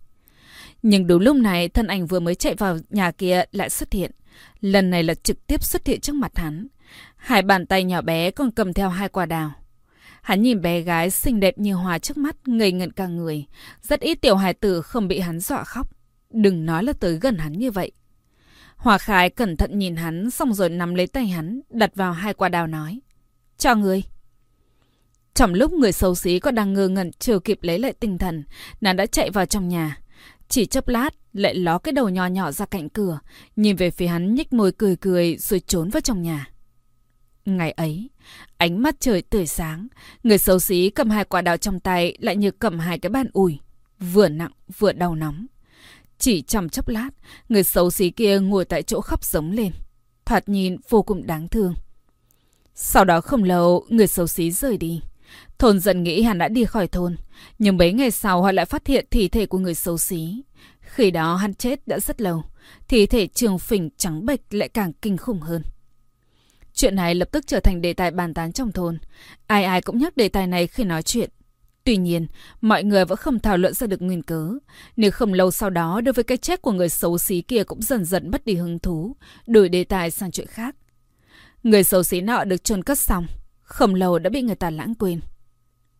Nhưng đúng lúc này thân ảnh vừa mới chạy vào nhà kia lại xuất hiện. Lần này là trực tiếp xuất hiện trước mặt hắn. Hai bàn tay nhỏ bé còn cầm theo hai quả đào. Hắn nhìn bé gái xinh đẹp như hoa trước mắt, ngây ngẩn cả người. Rất ít tiểu hài tử không bị hắn dọa khóc. Đừng nói là tới gần hắn như vậy. Hòa Khải cẩn thận nhìn hắn, xong rồi nắm lấy tay hắn, đặt vào hai quả đào nói. Cho người. Trong lúc người xấu xí còn đang ngơ ngẩn chưa kịp lấy lại tinh thần, nàng đã chạy vào trong nhà. Chỉ chớp lát, lại ló cái đầu nhỏ nhỏ ra cạnh cửa, nhìn về phía hắn nhếch môi cười cười rồi trốn vào trong nhà. Ngày ấy, ánh mắt trời tươi sáng, người xấu xí cầm hai quả đào trong tay lại như cầm hai cái bàn ủi, vừa nặng vừa đau nóng. Chỉ trong chốc lát, người xấu xí kia ngồi tại chỗ khóc giống lên, thoạt nhìn vô cùng đáng thương. Sau đó không lâu, người xấu xí rời đi. Thôn dần nghĩ hắn đã đi khỏi thôn, nhưng mấy ngày sau họ lại phát hiện thi thể của người xấu xí. Khi đó hắn chết đã rất lâu, thi thể trường phình trắng bệch lại càng kinh khủng hơn. Chuyện này lập tức trở thành đề tài bàn tán trong thôn. Ai ai cũng nhắc đề tài này khi nói chuyện. Tuy nhiên, mọi người vẫn không thảo luận ra được nguyên cớ. Nếu không lâu sau đó, đối với cái chết của người xấu xí kia cũng dần dần mất đi hứng thú, đổi đề tài sang chuyện khác. Người xấu xí nọ được chôn cất xong, không lâu đã bị người ta lãng quên.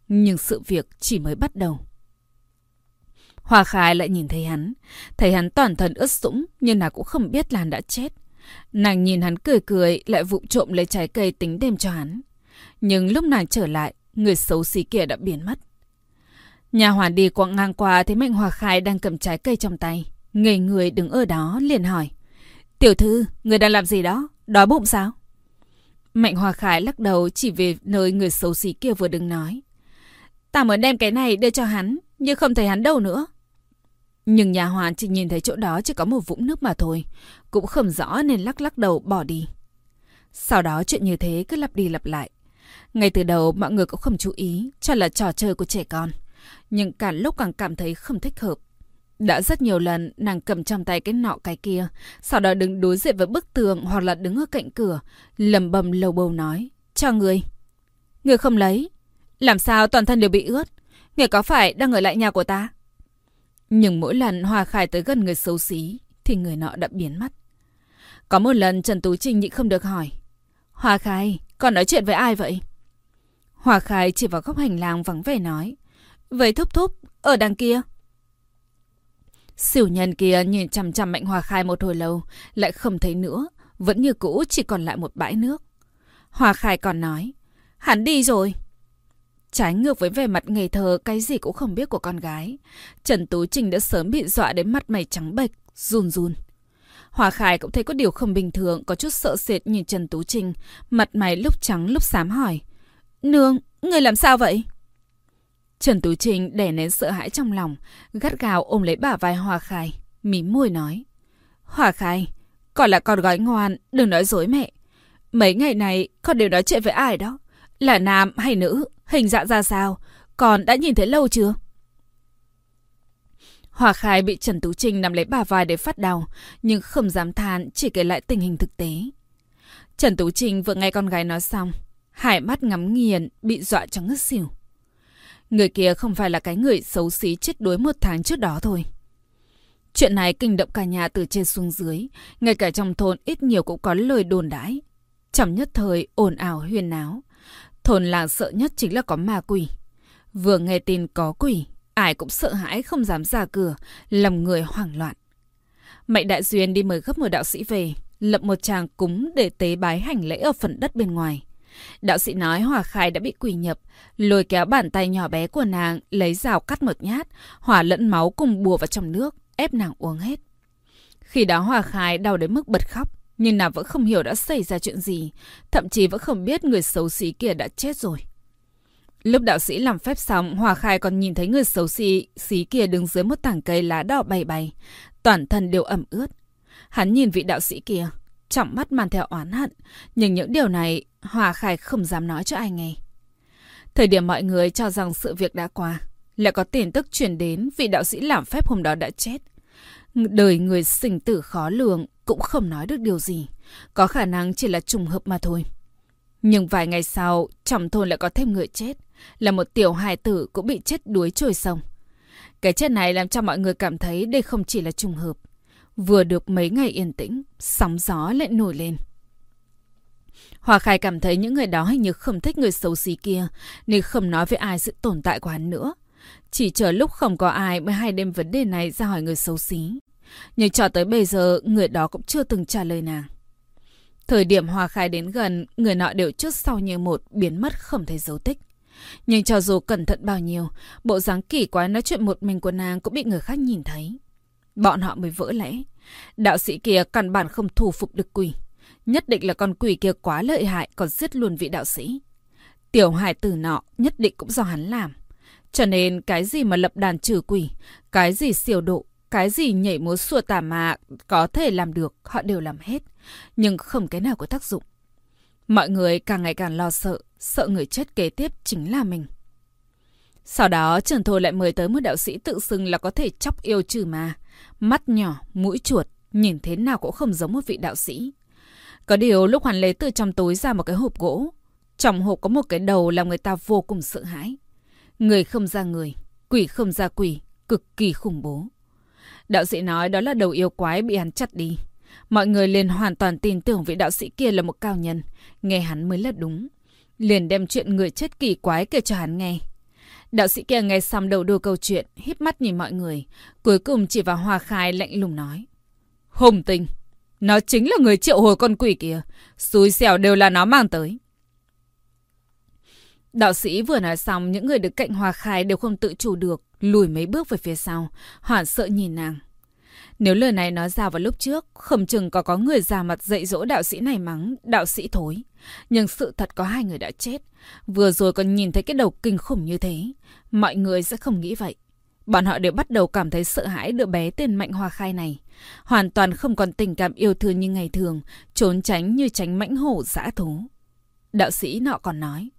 Nhưng sự việc chỉ mới bắt đầu. Hòa khai lại nhìn thấy hắn. Thấy hắn toàn thân ướt sũng, nhưng nàng cũng không biết là hắn đã chết. Nàng nhìn hắn cười cười, lại vụng trộm lấy trái cây tính đem cho hắn. Nhưng lúc nàng trở lại, người xấu xí kia đã biến mất. Nhà hoàn đi quặng ngang qua thấy Mạnh Hòa Khai đang cầm trái cây trong tay. Người người đứng ở đó liền hỏi. Tiểu thư, người đang làm gì đó? Đói bụng sao? Mạnh Hòa Khải lắc đầu chỉ về nơi người xấu xí kia vừa đứng nói. Ta muốn đem cái này đưa cho hắn, nhưng không thấy hắn đâu nữa. Nhưng nhà hoàn chỉ nhìn thấy chỗ đó chỉ có một vũng nước mà thôi. Cũng không rõ nên lắc lắc đầu bỏ đi. Sau đó chuyện như thế cứ lặp đi lặp lại. Ngay từ đầu mọi người cũng không chú ý cho là trò chơi của trẻ con. Nhưng càng lúc càng cảm thấy không thích hợp. Đã rất nhiều lần nàng cầm trong tay cái nọ cái kia, sau đó đứng đối diện với bức tường hoặc là đứng ở cạnh cửa, lầm bầm lầu bầu nói, cho người. Người không lấy. Làm sao toàn thân đều bị ướt? Người có phải đang ở lại nhà của ta? Nhưng mỗi lần Hòa Khải tới gần người xấu xí, thì người nọ đã biến mất. Có một lần Trần Tú Trinh nhịn không được hỏi. Hòa Khải con nói chuyện với ai vậy? Hòa Khải chỉ vào góc hành lang vắng vẻ nói. Với thúc thúc, ở đằng kia. Siêu nhân kia nhìn chằm chằm Mạnh Hòa Khai một hồi lâu, lại không thấy nữa, vẫn như cũ chỉ còn lại một bãi nước. Hòa Khai còn nói, hắn đi rồi. Trái ngược với vẻ mặt ngây thơ, cái gì cũng không biết của con gái. Trần Tú Trình đã sớm bị dọa đến mặt mày trắng bệch, run run. Hòa Khải cũng thấy có điều không bình thường, có chút sợ sệt nhìn Trần Tú Trình, mặt mày lúc trắng lúc xám hỏi. Nương, người làm sao vậy? Trần Tú Trinh đè nén sợ hãi trong lòng, gắt gào ôm lấy bả vai hòa Khai, mím môi nói. Hòa Khai, con là con gái ngoan, đừng nói dối mẹ. Mấy ngày này con đều nói chuyện với ai đó? Là nam hay nữ? Hình dạng ra sao? Con đã nhìn thấy lâu chưa? Hòa Khai bị Trần Tú Trinh nắm lấy bà vai để phát đau, nhưng không dám than, chỉ kể lại tình hình thực tế. Trần Tú Trinh vừa nghe con gái nói xong, hải mắt ngắm nghiền, bị dọa cho ngất xỉu. Người kia không phải là cái người xấu xí chết đuối một tháng trước đó thôi. Chuyện này kinh động cả nhà từ trên xuống dưới, ngay cả trong thôn ít nhiều cũng có lời đồn đãi. Trong nhất thời ồn ào huyên náo. Thôn làng sợ nhất chính là có ma quỷ. Vừa nghe tin có quỷ, ai cũng sợ hãi không dám ra cửa, lòng người hoảng loạn. Mạnh Đại Duyên đi mời gấp một đạo sĩ về, lập một tràng cúng để tế bái hành lễ ở phần đất bên ngoài. Đạo sĩ nói Hòa Khai đã bị quỷ nhập, lôi kéo bàn tay nhỏ bé của nàng, lấy rào cắt một nhát, hỏa lẫn máu cùng bùa vào trong nước, ép nàng uống hết. Khi đó Hòa Khai đau đến mức bật khóc, nhưng nàng vẫn không hiểu đã xảy ra chuyện gì, thậm chí vẫn không biết người xấu xí kia đã chết rồi. Lúc đạo sĩ làm phép xong, Hòa Khai còn nhìn thấy người xấu xí, xí kia đứng dưới một tảng cây lá đỏ bay bay, toàn thân đều ẩm ướt. Hắn nhìn vị đạo sĩ kia, trọng mắt mang theo oán hận, nhưng những điều này Hòa Khai không dám nói cho ai nghe. Thời điểm mọi người cho rằng sự việc đã qua, lại có tin tức truyền đến vị đạo sĩ làm phép hôm đó đã chết. Đời người sinh tử khó lường cũng không nói được điều gì, có khả năng chỉ là trùng hợp mà thôi. Nhưng vài ngày sau, trong thôn lại có thêm người chết, là một tiểu hài tử cũng bị chết đuối trôi sông. Cái chết này làm cho mọi người cảm thấy đây không chỉ là trùng hợp. Vừa được mấy ngày yên tĩnh, sóng gió lại nổi lên. Hòa Khai cảm thấy những người đó hình như không thích người xấu xí kia, nên không nói với ai sự tồn tại của hắn nữa. Chỉ chờ lúc không có ai mới hay đem vấn đề này ra hỏi người xấu xí. Nhưng cho tới bây giờ, người đó cũng chưa từng trả lời nàng. Thời điểm Hòa Khai đến gần, người nọ đều trước sau như một biến mất không thấy dấu tích. Nhưng cho dù cẩn thận bao nhiêu, bộ dáng kỳ quái nói chuyện một mình của nàng cũng bị người khác nhìn thấy. Bọn họ mới vỡ lẽ. Đạo sĩ kia căn bản không thủ phục được quỷ. Nhất định là con quỷ kia quá lợi hại còn giết luôn vị đạo sĩ. Tiểu hài tử nọ nhất định cũng do hắn làm. Cho nên cái gì mà lập đàn trừ quỷ, cái gì siêu độ, cái gì nhảy múa xua tà mà có thể làm được, họ đều làm hết. Nhưng không cái nào có tác dụng. Mọi người càng ngày càng lo sợ, sợ người chết kế tiếp chính là mình. Sau đó Trần Thôi lại mời tới một đạo sĩ tự xưng là có thể chóc yêu trừ mà Mắt nhỏ, mũi chuột, nhìn thế nào cũng không giống một vị đạo sĩ. Có điều lúc hoàn lấy từ trong túi ra một cái hộp gỗ. Trong hộp có một cái đầu làm người ta vô cùng sợ hãi. Người không ra người, quỷ không ra quỷ, cực kỳ khủng bố. Đạo sĩ nói đó là đầu yêu quái bị hắn chặt đi. Mọi người liền hoàn toàn tin tưởng vị đạo sĩ kia là một cao nhân. Nghe hắn mới là đúng. Liền đem chuyện người chết kỳ quái kể cho hắn nghe. Đạo sĩ kia nghe xong đầu đuôi câu chuyện, híp mắt nhìn mọi người. Cuối cùng chỉ vào hòa khai lạnh lùng nói. Hùng tinh, nó chính là người triệu hồi con quỷ kia. Xui xẻo đều là nó mang tới. Đạo sĩ vừa nói xong, những người được cạnh hòa khai đều không tự chủ được, lùi mấy bước về phía sau, hoảng sợ nhìn nàng. Nếu lời này nói ra vào lúc trước, không chừng có có người già mặt dạy dỗ đạo sĩ này mắng, đạo sĩ thối. Nhưng sự thật có hai người đã chết. Vừa rồi còn nhìn thấy cái đầu kinh khủng như thế. Mọi người sẽ không nghĩ vậy. Bọn họ đều bắt đầu cảm thấy sợ hãi đứa bé tên Mạnh Hoa Khai này. Hoàn toàn không còn tình cảm yêu thương như ngày thường, trốn tránh như tránh mãnh hổ dã thú. Đạo sĩ nọ còn nói.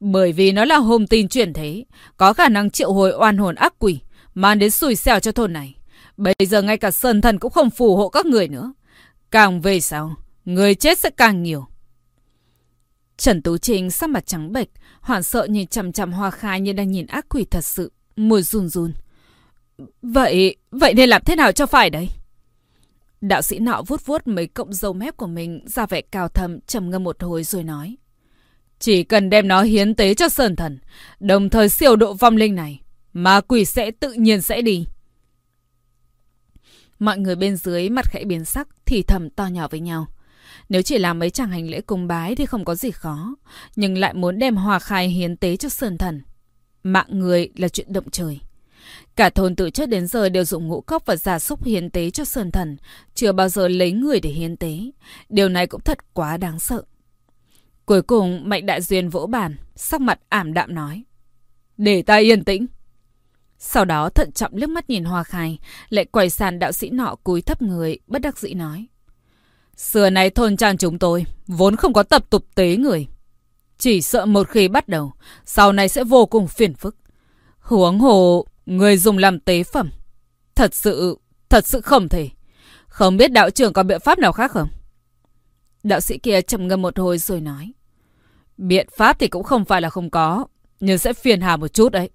Bởi vì nó là hồn tin chuyển thế, có khả năng triệu hồi oan hồn ác quỷ, mang đến xui xẻo cho thôn này. Bây giờ ngay cả sơn thần cũng không phù hộ các người nữa. Càng về sau, người chết sẽ càng nhiều. Trần Tú Trinh sắc mặt trắng bệch, hoảng sợ nhìn chằm chằm hoa khai như đang nhìn ác quỷ thật sự, mùi run run. Vậy, vậy nên làm thế nào cho phải đấy? Đạo sĩ nọ vuốt vuốt mấy cộng dâu mép của mình ra vẻ cao thầm trầm ngâm một hồi rồi nói. Chỉ cần đem nó hiến tế cho sơn thần, đồng thời siêu độ vong linh này, ma quỷ sẽ tự nhiên sẽ đi. Mọi người bên dưới mặt khẽ biến sắc, thì thầm to nhỏ với nhau. Nếu chỉ làm mấy chàng hành lễ cung bái thì không có gì khó, nhưng lại muốn đem hòa khai hiến tế cho sơn thần. Mạng người là chuyện động trời. Cả thôn từ trước đến giờ đều dùng ngũ cốc và giả súc hiến tế cho sơn thần, chưa bao giờ lấy người để hiến tế. Điều này cũng thật quá đáng sợ. Cuối cùng, Mạnh Đại Duyên vỗ bàn, sắc mặt ảm đạm nói. để ta yên tĩnh. Sau đó thận trọng liếc mắt nhìn Hoa Khai, lại quay sàn đạo sĩ nọ cúi thấp người, bất đắc dĩ nói. Xưa nay thôn trang chúng tôi vốn không có tập tục tế người. Chỉ sợ một khi bắt đầu, sau này sẽ vô cùng phiền phức. Huống hồ, người dùng làm tế phẩm. Thật sự, thật sự không thể. Không biết đạo trưởng có biện pháp nào khác không? Đạo sĩ kia trầm ngâm một hồi rồi nói. Biện pháp thì cũng không phải là không có, nhưng sẽ phiền hà một chút đấy.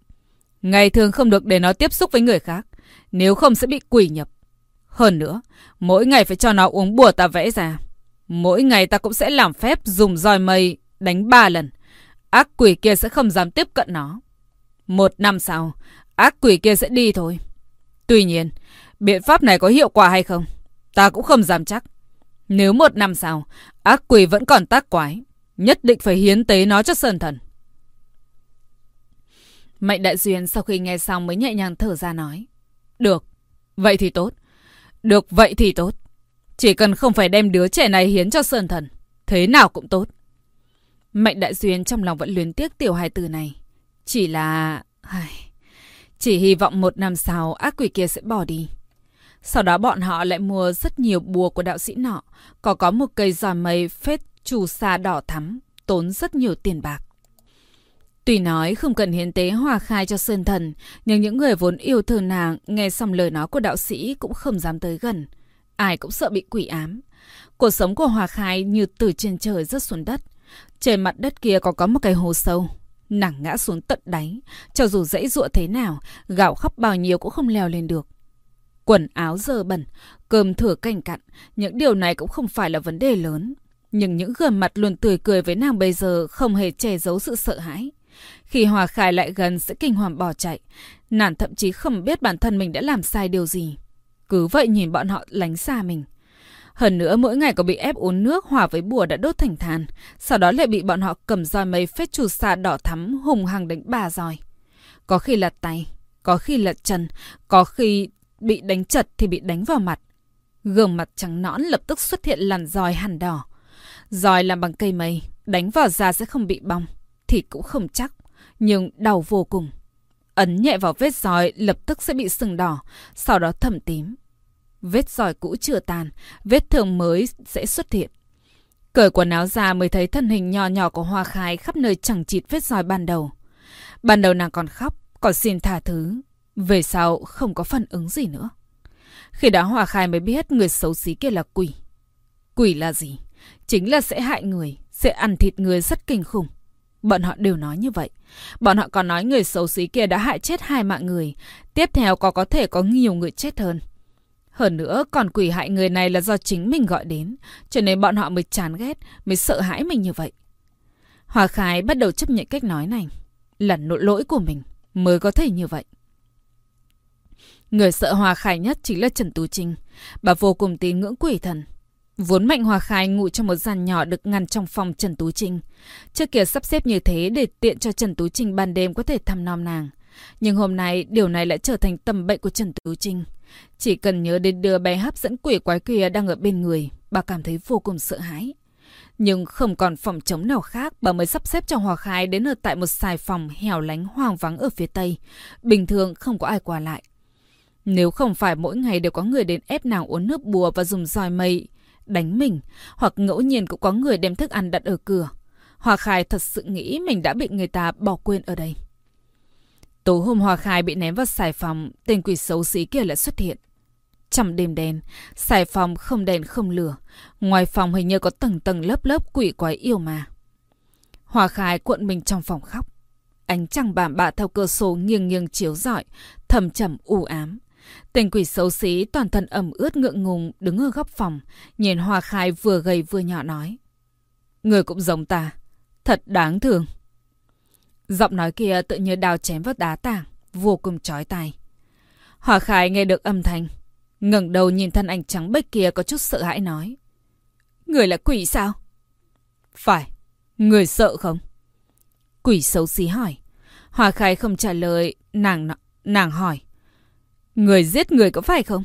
Ngày thường không được để nó tiếp xúc với người khác, nếu không sẽ bị quỷ nhập. Hơn nữa, mỗi ngày phải cho nó uống bùa ta vẽ ra. Mỗi ngày ta cũng sẽ làm phép dùng roi mây đánh ba lần. Ác quỷ kia sẽ không dám tiếp cận nó. Một năm sau, ác quỷ kia sẽ đi thôi. Tuy nhiên, biện pháp này có hiệu quả hay không? Ta cũng không dám chắc. Nếu một năm sau, ác quỷ vẫn còn tác quái, nhất định phải hiến tế nó cho sơn thần. Mạnh đại duyên sau khi nghe xong mới nhẹ nhàng thở ra nói. Được, vậy thì tốt. Được vậy thì tốt. Chỉ cần không phải đem đứa trẻ này hiến cho sơn thần, thế nào cũng tốt. Mạnh đại duyên trong lòng vẫn luyến tiếc tiểu hài tử này. Chỉ là... Chỉ hy vọng một năm sau ác quỷ kia sẽ bỏ đi. Sau đó bọn họ lại mua rất nhiều bùa của đạo sĩ nọ. Có có một cây giòi mây phết trù sa đỏ thắm, tốn rất nhiều tiền bạc. Tuy nói không cần hiến tế hòa khai cho Sơn Thần, nhưng những người vốn yêu thương nàng nghe xong lời nói của đạo sĩ cũng không dám tới gần. Ai cũng sợ bị quỷ ám. Cuộc sống của Hòa Khai như từ trên trời rớt xuống đất. Trên mặt đất kia có có một cái hồ sâu. Nàng ngã xuống tận đáy. Cho dù dãy ruộng thế nào, gạo khóc bao nhiêu cũng không leo lên được. Quần áo dơ bẩn, cơm thừa canh cặn, những điều này cũng không phải là vấn đề lớn. Nhưng những gương mặt luôn tươi cười với nàng bây giờ không hề che giấu sự sợ hãi. Khi Hòa Khải lại gần sẽ kinh hoàng bỏ chạy. Nàng thậm chí không biết bản thân mình đã làm sai điều gì. Cứ vậy nhìn bọn họ lánh xa mình. Hơn nữa mỗi ngày có bị ép uống nước hòa với bùa đã đốt thành than. Sau đó lại bị bọn họ cầm roi mây phết chù xa đỏ thắm hùng hằng đánh bà roi. Có khi là tay, có khi là chân, có khi bị đánh chật thì bị đánh vào mặt. Gương mặt trắng nõn lập tức xuất hiện làn roi hẳn đỏ. Roi làm bằng cây mây, đánh vào da sẽ không bị bong thì cũng không chắc, nhưng đau vô cùng. Ấn nhẹ vào vết roi lập tức sẽ bị sừng đỏ, sau đó thẩm tím. Vết roi cũ chưa tàn, vết thương mới sẽ xuất hiện. Cởi quần áo ra mới thấy thân hình nhỏ nhỏ của Hoa Khai khắp nơi chẳng chịt vết roi ban đầu. Ban đầu nàng còn khóc, còn xin tha thứ. Về sau không có phản ứng gì nữa. Khi đó Hoa Khai mới biết người xấu xí kia là quỷ. Quỷ là gì? Chính là sẽ hại người, sẽ ăn thịt người rất kinh khủng. Bọn họ đều nói như vậy. Bọn họ còn nói người xấu xí kia đã hại chết hai mạng người. Tiếp theo có có thể có nhiều người chết hơn. Hơn nữa, còn quỷ hại người này là do chính mình gọi đến. Cho nên bọn họ mới chán ghét, mới sợ hãi mình như vậy. Hòa Khái bắt đầu chấp nhận cách nói này. Là nội lỗi của mình mới có thể như vậy. Người sợ Hòa Khải nhất chính là Trần Tú Trinh. Bà vô cùng tín ngưỡng quỷ thần. Vốn Mạnh Hòa Khai ngủ trong một gian nhỏ được ngăn trong phòng Trần Tú Trinh. Trước kia sắp xếp như thế để tiện cho Trần Tú Trinh ban đêm có thể thăm nom nàng. Nhưng hôm nay điều này lại trở thành tầm bệnh của Trần Tú Trinh. Chỉ cần nhớ đến đứa bé hấp dẫn quỷ quái kia đang ở bên người, bà cảm thấy vô cùng sợ hãi. Nhưng không còn phòng chống nào khác, bà mới sắp xếp cho Hòa Khai đến ở tại một xài phòng hẻo lánh hoang vắng ở phía tây. Bình thường không có ai qua lại. Nếu không phải mỗi ngày đều có người đến ép nàng uống nước bùa và dùng dòi mây, đánh mình, hoặc ngẫu nhiên cũng có người đem thức ăn đặt ở cửa. Hòa Khai thật sự nghĩ mình đã bị người ta bỏ quên ở đây. Tối hôm Hòa Khai bị ném vào xài phòng, tên quỷ xấu xí kia lại xuất hiện. Trong đêm đen, xài phòng không đèn không lửa. Ngoài phòng hình như có tầng tầng lớp lớp quỷ quái yêu mà. Hòa Khai cuộn mình trong phòng khóc. Ánh trăng bàm bạ theo cửa sổ nghiêng nghiêng chiếu rọi, thầm trầm u ám. Tên quỷ xấu xí toàn thân ẩm ướt ngượng ngùng đứng ở góc phòng, nhìn Hoa Khai vừa gầy vừa nhỏ nói. Người cũng giống ta, thật đáng thương. Giọng nói kia tự như đào chém vào đá tảng, vô cùng chói tai. Hoa Khai nghe được âm thanh, ngẩng đầu nhìn thân ảnh trắng bệch kia có chút sợ hãi nói. Người là quỷ sao? Phải, người sợ không? Quỷ xấu xí hỏi. Hoa Khai không trả lời, nàng nàng hỏi. Người giết người có phải không?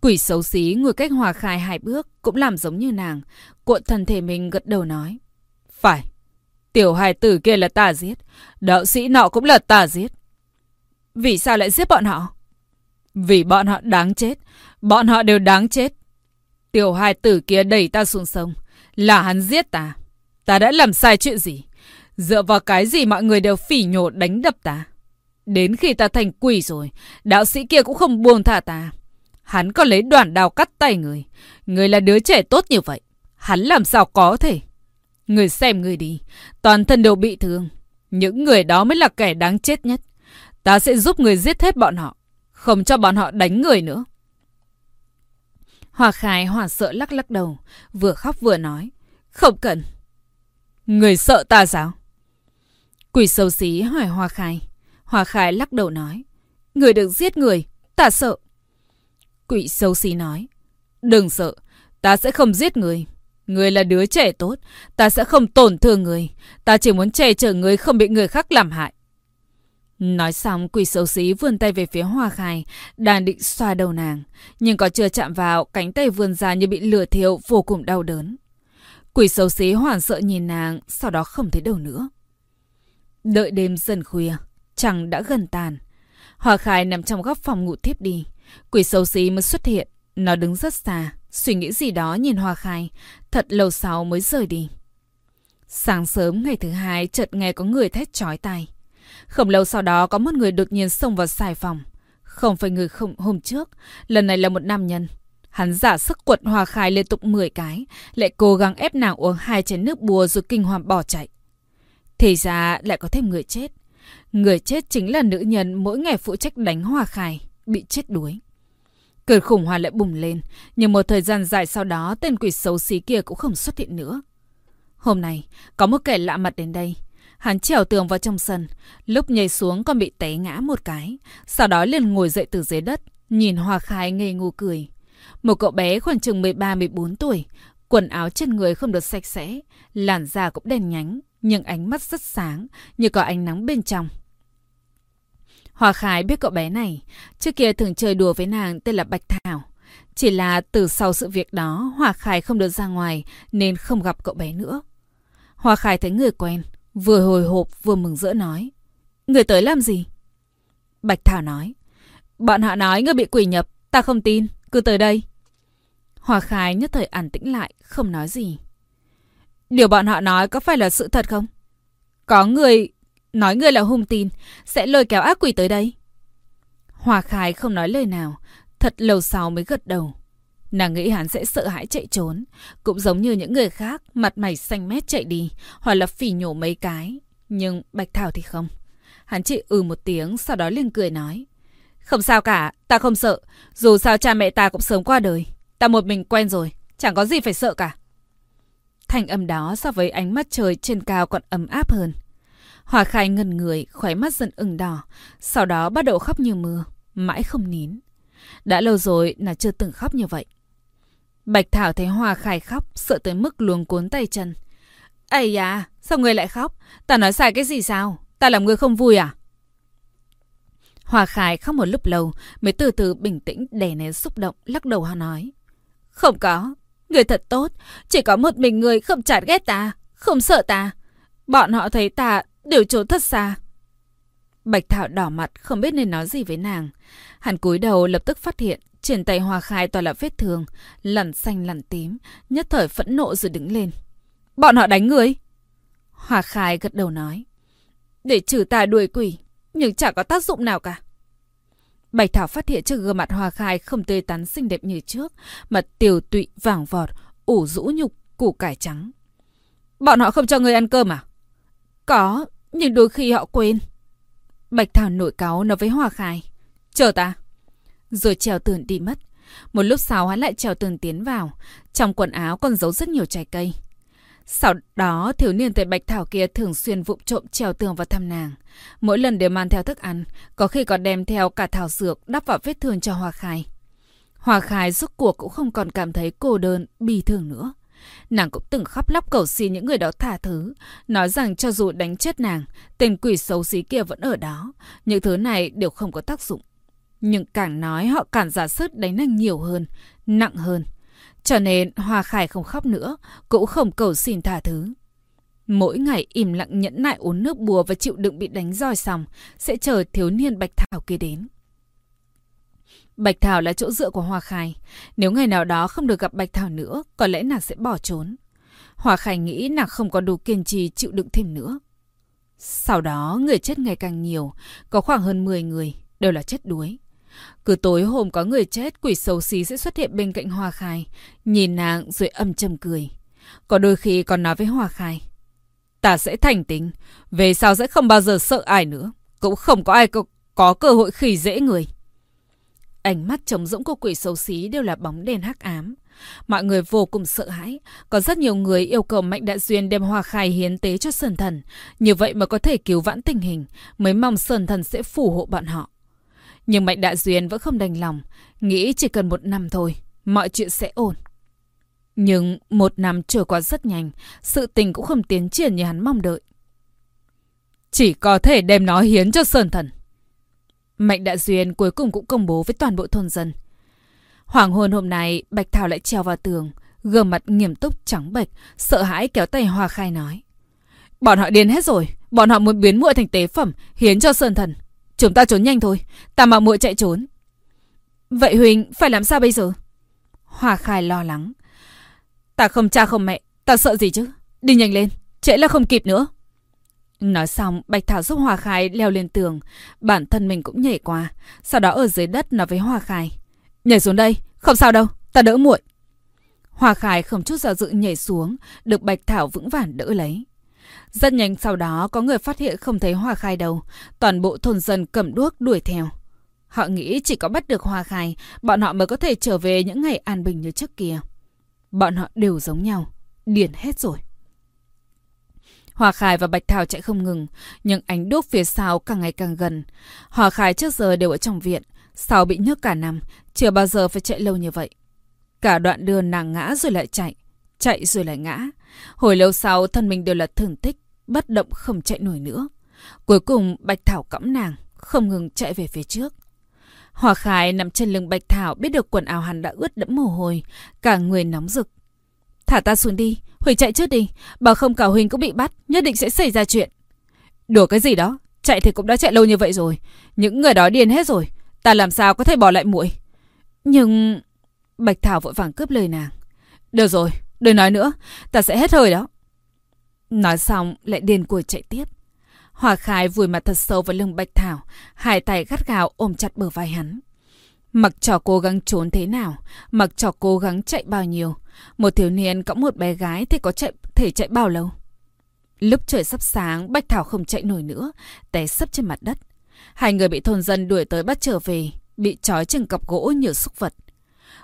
Quỷ xấu xí ngồi cách hòa khai hai bước cũng làm giống như nàng. Cuộn thân thể mình gật đầu nói. Phải, Tiểu hài tử kia là ta giết. Đạo sĩ nọ cũng là ta giết. Vì sao lại giết bọn họ? Vì bọn họ đáng chết. Bọn họ đều đáng chết. Tiểu hài tử kia đẩy ta xuống sông. Là hắn giết ta. Ta đã làm sai chuyện gì? Dựa vào cái gì mọi người đều phỉ nhổ đánh đập ta? Đến khi ta thành quỷ rồi, đạo sĩ kia cũng không buông thả ta. Hắn có lấy đoạn đào cắt tay người. Người là đứa trẻ tốt như vậy. Hắn làm sao có thể? Người xem người đi. Toàn thân đều bị thương. Những người đó mới là kẻ đáng chết nhất. Ta sẽ giúp người giết hết bọn họ. Không cho bọn họ đánh người nữa. Hòa Khai hoảng sợ lắc lắc đầu. Vừa khóc vừa nói. Không cần. Người sợ ta sao? Quỷ sâu xí hỏi Hoa Khai. Hoa Khai lắc đầu nói. Người được giết người. Ta sợ. Quỷ sâu xí nói. Đừng sợ. Ta sẽ không giết người. Người là đứa trẻ tốt. Ta sẽ không tổn thương người. Ta chỉ muốn che chở người không bị người khác làm hại. Nói xong quỷ xấu xí vươn tay về phía hoa khai, đang định xoa đầu nàng. Nhưng có chưa chạm vào, cánh tay vươn ra như bị lửa thiêu, vô cùng đau đớn. Quỷ xấu xí hoảng sợ nhìn nàng, sau đó không thấy đâu nữa. Đợi đêm dần khuya, chẳng đã gần tàn. hòa khai nằm trong góc phòng ngủ thiếp đi. Quỷ xấu xí mới xuất hiện. Nó đứng rất xa, suy nghĩ gì đó nhìn hòa khai. Thật lâu sau mới rời đi. Sáng sớm ngày thứ hai chợt nghe có người thét chói tai. Không lâu sau đó có một người đột nhiên xông vào xài phòng. Không phải người không hôm trước, lần này là một nam nhân. Hắn giả sức quật hòa Khai liên tục 10 cái, lại cố gắng ép nàng uống hai chén nước bùa rồi kinh hoàng bỏ chạy. Thì ra lại có thêm người chết. Người chết chính là nữ nhân mỗi ngày phụ trách đánh hòa Khai, bị chết đuối. Cơn khủng hoảng lại bùng lên, nhưng một thời gian dài sau đó tên quỷ xấu xí kia cũng không xuất hiện nữa. Hôm nay, có một kẻ lạ mặt đến đây. Hắn trèo tường vào trong sân, lúc nhảy xuống còn bị té ngã một cái, sau đó liền ngồi dậy từ dưới đất, nhìn hòa Khai ngây ngô cười. Một cậu bé khoảng chừng 13-14 tuổi, quần áo trên người không được sạch sẽ, làn da cũng đen nhánh, nhưng ánh mắt rất sáng, như có ánh nắng bên trong. Hoa Khải biết cậu bé này, trước kia thường chơi đùa với nàng tên là Bạch Thảo. Chỉ là từ sau sự việc đó, Hoa Khải không được ra ngoài nên không gặp cậu bé nữa. Hoa Khải thấy người quen, vừa hồi hộp vừa mừng rỡ nói. Người tới làm gì? Bạch Thảo nói. Bọn họ nói ngươi bị quỷ nhập, ta không tin, cứ tới đây. Hoa Khải nhất thời an tĩnh lại, không nói gì. Điều bọn họ nói có phải là sự thật không? Có người nói người là hung tin, sẽ lôi kéo ác quỷ tới đây. Hoa Khai không nói lời nào, thật lâu sau mới gật đầu. Nàng nghĩ hắn sẽ sợ hãi chạy trốn, cũng giống như những người khác, mặt mày xanh mét chạy đi, hoặc là phỉ nhổ mấy cái. Nhưng Bạch Thảo thì không. Hắn chỉ ừ một tiếng, sau đó liền cười nói. Không sao cả, ta không sợ. Dù sao cha mẹ ta cũng sớm qua đời. Ta một mình quen rồi, chẳng có gì phải sợ cả. Thành âm đó so với ánh mắt trời trên cao còn ấm áp hơn. Hòa khai ngần người, khóe mắt dần ửng đỏ, sau đó bắt đầu khóc như mưa, mãi không nín. Đã lâu rồi là chưa từng khóc như vậy. Bạch Thảo thấy Hòa khai khóc, sợ tới mức luống cuốn tay chân. Ây da, sao người lại khóc? Ta nói sai cái gì sao? Ta làm người không vui à? Hòa khai khóc một lúc lâu, mới từ từ bình tĩnh đè nén xúc động, lắc đầu họ nói. Không có, người thật tốt, chỉ có một mình người không chán ghét ta, không sợ ta. Bọn họ thấy ta đều trốn thật xa. Bạch Thảo đỏ mặt không biết nên nói gì với nàng. Hắn cúi đầu lập tức phát hiện trên tay Hoa Khai toàn là vết thương, lằn xanh lằn tím, nhất thời phẫn nộ rồi đứng lên. Bọn họ đánh người. Hoa Khai gật đầu nói. Để trừ tà đuổi quỷ, nhưng chẳng có tác dụng nào cả. Bạch Thảo phát hiện trước gương mặt Hoa Khai không tươi tắn xinh đẹp như trước, mà tiều tụy vàng vọt, ủ rũ nhục, củ cải trắng. Bọn họ không cho người ăn cơm à? Có, nhưng đôi khi họ quên. Bạch Thảo nổi cáu nói với Hoa Khai. Chờ ta. Rồi trèo tường đi mất. Một lúc sau hắn lại trèo tường tiến vào. Trong quần áo còn giấu rất nhiều trái cây. Sau đó, thiếu niên tên Bạch Thảo kia thường xuyên vụng trộm trèo tường vào thăm nàng. Mỗi lần đều mang theo thức ăn, có khi còn đem theo cả thảo dược đắp vào vết thương cho Hoa Khai. Hoa Khai rốt cuộc cũng không còn cảm thấy cô đơn, bi thương nữa. Nàng cũng từng khóc lóc cầu xin những người đó thả thứ, nói rằng cho dù đánh chết nàng, tên quỷ xấu xí kia vẫn ở đó, những thứ này đều không có tác dụng. Nhưng càng nói họ càng giả sức đánh nàng nhiều hơn, nặng hơn. Cho nên Hoa Khải không khóc nữa, cũng không cầu xin tha thứ. Mỗi ngày im lặng nhẫn nại uống nước bùa và chịu đựng bị đánh roi xong, sẽ chờ thiếu niên Bạch Thảo kia đến. Bạch Thảo là chỗ dựa của Hoa khải. Nếu ngày nào đó không được gặp Bạch Thảo nữa, có lẽ nàng sẽ bỏ trốn. Hoa khải nghĩ nàng không có đủ kiên trì chịu đựng thêm nữa. Sau đó, người chết ngày càng nhiều, có khoảng hơn 10 người, đều là chết đuối. Cứ tối hôm có người chết, quỷ xấu xí sẽ xuất hiện bên cạnh Hoa Khai, nhìn nàng rồi âm trầm cười. Có đôi khi còn nói với Hoa Khai, ta sẽ thành tính, về sau sẽ không bao giờ sợ ai nữa, cũng không có ai có, có cơ hội khỉ dễ người. Ánh mắt trống rỗng của quỷ xấu xí đều là bóng đèn hắc ám. Mọi người vô cùng sợ hãi. Có rất nhiều người yêu cầu Mạnh Đại Duyên đem hoa khai hiến tế cho Sơn Thần. Như vậy mà có thể cứu vãn tình hình, mới mong Sơn Thần sẽ phù hộ bọn họ. Nhưng Mạnh Đại Duyên vẫn không đành lòng, nghĩ chỉ cần một năm thôi, mọi chuyện sẽ ổn. Nhưng một năm trôi qua rất nhanh, sự tình cũng không tiến triển như hắn mong đợi. Chỉ có thể đem nó hiến cho Sơn Thần. Mạnh Đại Duyên cuối cùng cũng công bố với toàn bộ thôn dân. Hoàng hôn hôm nay, Bạch Thảo lại treo vào tường, gương mặt nghiêm túc trắng bệch, sợ hãi kéo tay Hoa Khai nói. Bọn họ điên hết rồi, bọn họ muốn biến muội thành tế phẩm, hiến cho Sơn Thần. Chúng ta trốn nhanh thôi, ta mà muội chạy trốn. Vậy Huỳnh phải làm sao bây giờ? Hoa Khai lo lắng. Ta không cha không mẹ, ta sợ gì chứ? Đi nhanh lên, trễ là không kịp nữa. Nói xong, Bạch Thảo giúp Hoa Khai leo lên tường. Bản thân mình cũng nhảy qua. Sau đó ở dưới đất nói với Hoa Khai. Nhảy xuống đây, không sao đâu, ta đỡ muội. Hoa Khai không chút do dự nhảy xuống, được Bạch Thảo vững vàng đỡ lấy. Rất nhanh sau đó có người phát hiện không thấy Hoa Khai đâu. Toàn bộ thôn dân cầm đuốc đuổi theo. Họ nghĩ chỉ có bắt được Hoa Khai, bọn họ mới có thể trở về những ngày an bình như trước kia. Bọn họ đều giống nhau, điển hết rồi. Hòa Khải và Bạch Thảo chạy không ngừng, nhưng ánh đuốc phía sau càng ngày càng gần. Hòa Khải trước giờ đều ở trong viện, sau bị nhức cả năm, chưa bao giờ phải chạy lâu như vậy. Cả đoạn đường nàng ngã rồi lại chạy, chạy rồi lại ngã. Hồi lâu sau thân mình đều là thương tích, bất động không chạy nổi nữa. Cuối cùng Bạch Thảo cõng nàng, không ngừng chạy về phía trước. Hòa Khải nằm trên lưng Bạch Thảo biết được quần áo hắn đã ướt đẫm mồ hôi, cả người nóng rực. Thả ta xuống đi, Huỳnh chạy trước đi, bảo không cả Huỳnh cũng bị bắt, nhất định sẽ xảy ra chuyện. Đùa cái gì đó, chạy thì cũng đã chạy lâu như vậy rồi, những người đó điên hết rồi, ta làm sao có thể bỏ lại muội? Nhưng... Bạch Thảo vội vàng cướp lời nàng. Được rồi, đừng nói nữa, ta sẽ hết hơi đó. Nói xong lại điên cuồng chạy tiếp. Hòa Khai vùi mặt thật sâu vào lưng Bạch Thảo, hai tay gắt gào ôm chặt bờ vai hắn. Mặc cho cố gắng trốn thế nào, mặc cho cố gắng chạy bao nhiêu, một thiếu niên cõng một bé gái thì có chạy thể chạy bao lâu? Lúc trời sắp sáng, Bạch Thảo không chạy nổi nữa, té sấp trên mặt đất. Hai người bị thôn dân đuổi tới bắt trở về, bị trói trên cọc gỗ như xúc vật.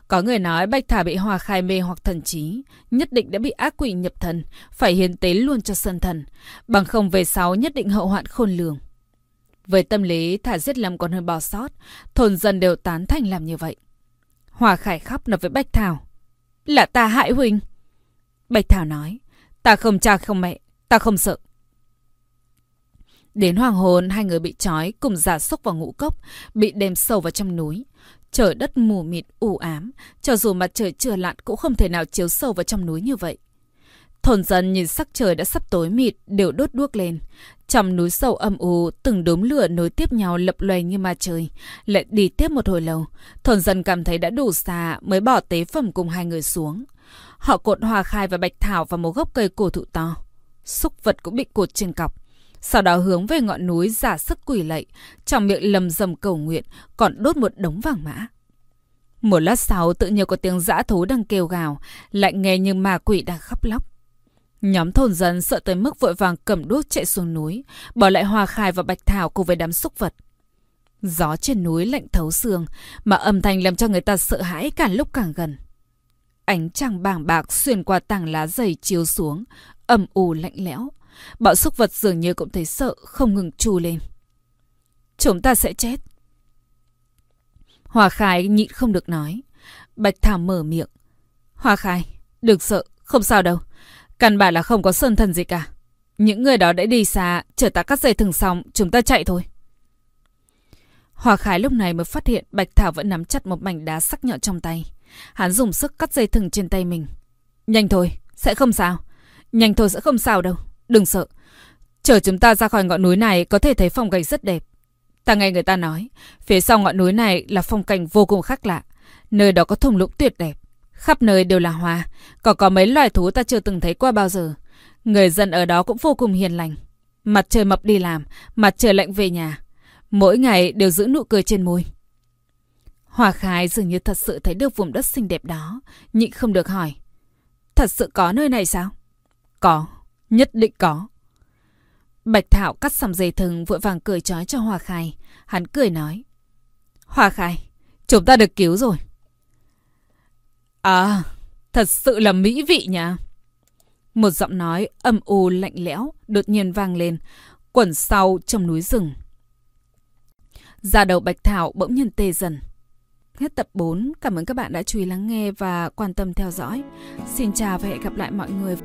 Có người nói Bạch Thảo bị hòa khai mê hoặc thần trí, nhất định đã bị ác quỷ nhập thần, phải hiến tế luôn cho sân thần, bằng không về sau nhất định hậu hoạn khôn lường. về tâm lý thả giết lầm còn hơn bỏ sót, thôn dân đều tán thành làm như vậy. Hòa Khải khóc nập với Bạch Thảo. Là ta hại huynh Bạch Thảo nói. Ta không cha không mẹ. Ta không sợ. Đến hoàng hồn hai người bị trói cùng giả sốc vào ngũ cốc, bị đem sâu vào trong núi. Trời đất mù mịt, u ám, cho dù mặt trời chưa lặn cũng không thể nào chiếu sâu vào trong núi như vậy. Thôn dân nhìn sắc trời đã sắp tối mịt, đều đốt đuốc lên. Trong núi sâu âm u, từng đốm lửa nối tiếp nhau lập loè như ma trời. Lại đi tiếp một hồi lâu, thôn dân cảm thấy đã đủ xa mới bỏ tế phẩm cùng hai người xuống. Họ cột hòa khai và bạch thảo vào một gốc cây cổ thụ to. Xúc vật cũng bị cột trên cọc. Sau đó hướng về ngọn núi giả sức quỷ lạy, trong miệng lầm rầm cầu nguyện, còn đốt một đống vàng mã. Một lát sau tự nhiên có tiếng dã thú đang kêu gào, lại nghe như ma quỷ đang khóc lóc. Nhóm thôn dân sợ tới mức vội vàng cầm đuốc chạy xuống núi, bỏ lại Hoa Khai và Bạch Thảo cùng với đám xúc vật. Gió trên núi lạnh thấu xương, mà âm thanh làm cho người ta sợ hãi càng lúc càng gần. Ánh trăng bàng bạc xuyên qua tảng lá dày chiếu xuống, âm u lạnh lẽo. Bọn xúc vật dường như cũng thấy sợ, không ngừng trù lên. Chúng ta sẽ chết. Hòa Khai nhịn không được nói. Bạch Thảo mở miệng. Hòa Khai, đừng sợ, không sao đâu. Căn bản là không có sơn thần gì cả. Những người đó đã đi xa, chở ta cắt dây thừng xong, chúng ta chạy thôi. Hòa Khải lúc này mới phát hiện Bạch Thảo vẫn nắm chặt một mảnh đá sắc nhọn trong tay. Hắn dùng sức cắt dây thừng trên tay mình. Nhanh thôi, sẽ không sao. Nhanh thôi sẽ không sao đâu. Đừng sợ. Chờ chúng ta ra khỏi ngọn núi này có thể thấy phong cảnh rất đẹp. Ta nghe người ta nói, phía sau ngọn núi này là phong cảnh vô cùng khác lạ. Nơi đó có thung lũng tuyệt đẹp. Khắp nơi đều là hoa, còn có mấy loài thú ta chưa từng thấy qua bao giờ. Người dân ở đó cũng vô cùng hiền lành. Mặt trời mập đi làm, mặt trời lạnh về nhà. Mỗi ngày đều giữ nụ cười trên môi. Hòa khái dường như thật sự thấy được vùng đất xinh đẹp đó, nhịn không được hỏi. Thật sự có nơi này sao? Có, nhất định có. Bạch Thảo cắt sầm dây thừng vội vàng cười trói cho Hòa Khai. Hắn cười nói. Hòa Khai, chúng ta được cứu rồi. À, thật sự là mỹ vị nha. Một giọng nói âm u lạnh lẽo đột nhiên vang lên, quẩn sau trong núi rừng. Da đầu Bạch Thảo bỗng nhiên tê dần. Hết tập 4, cảm ơn các bạn đã chú ý lắng nghe và quan tâm theo dõi. Xin chào và hẹn gặp lại mọi người.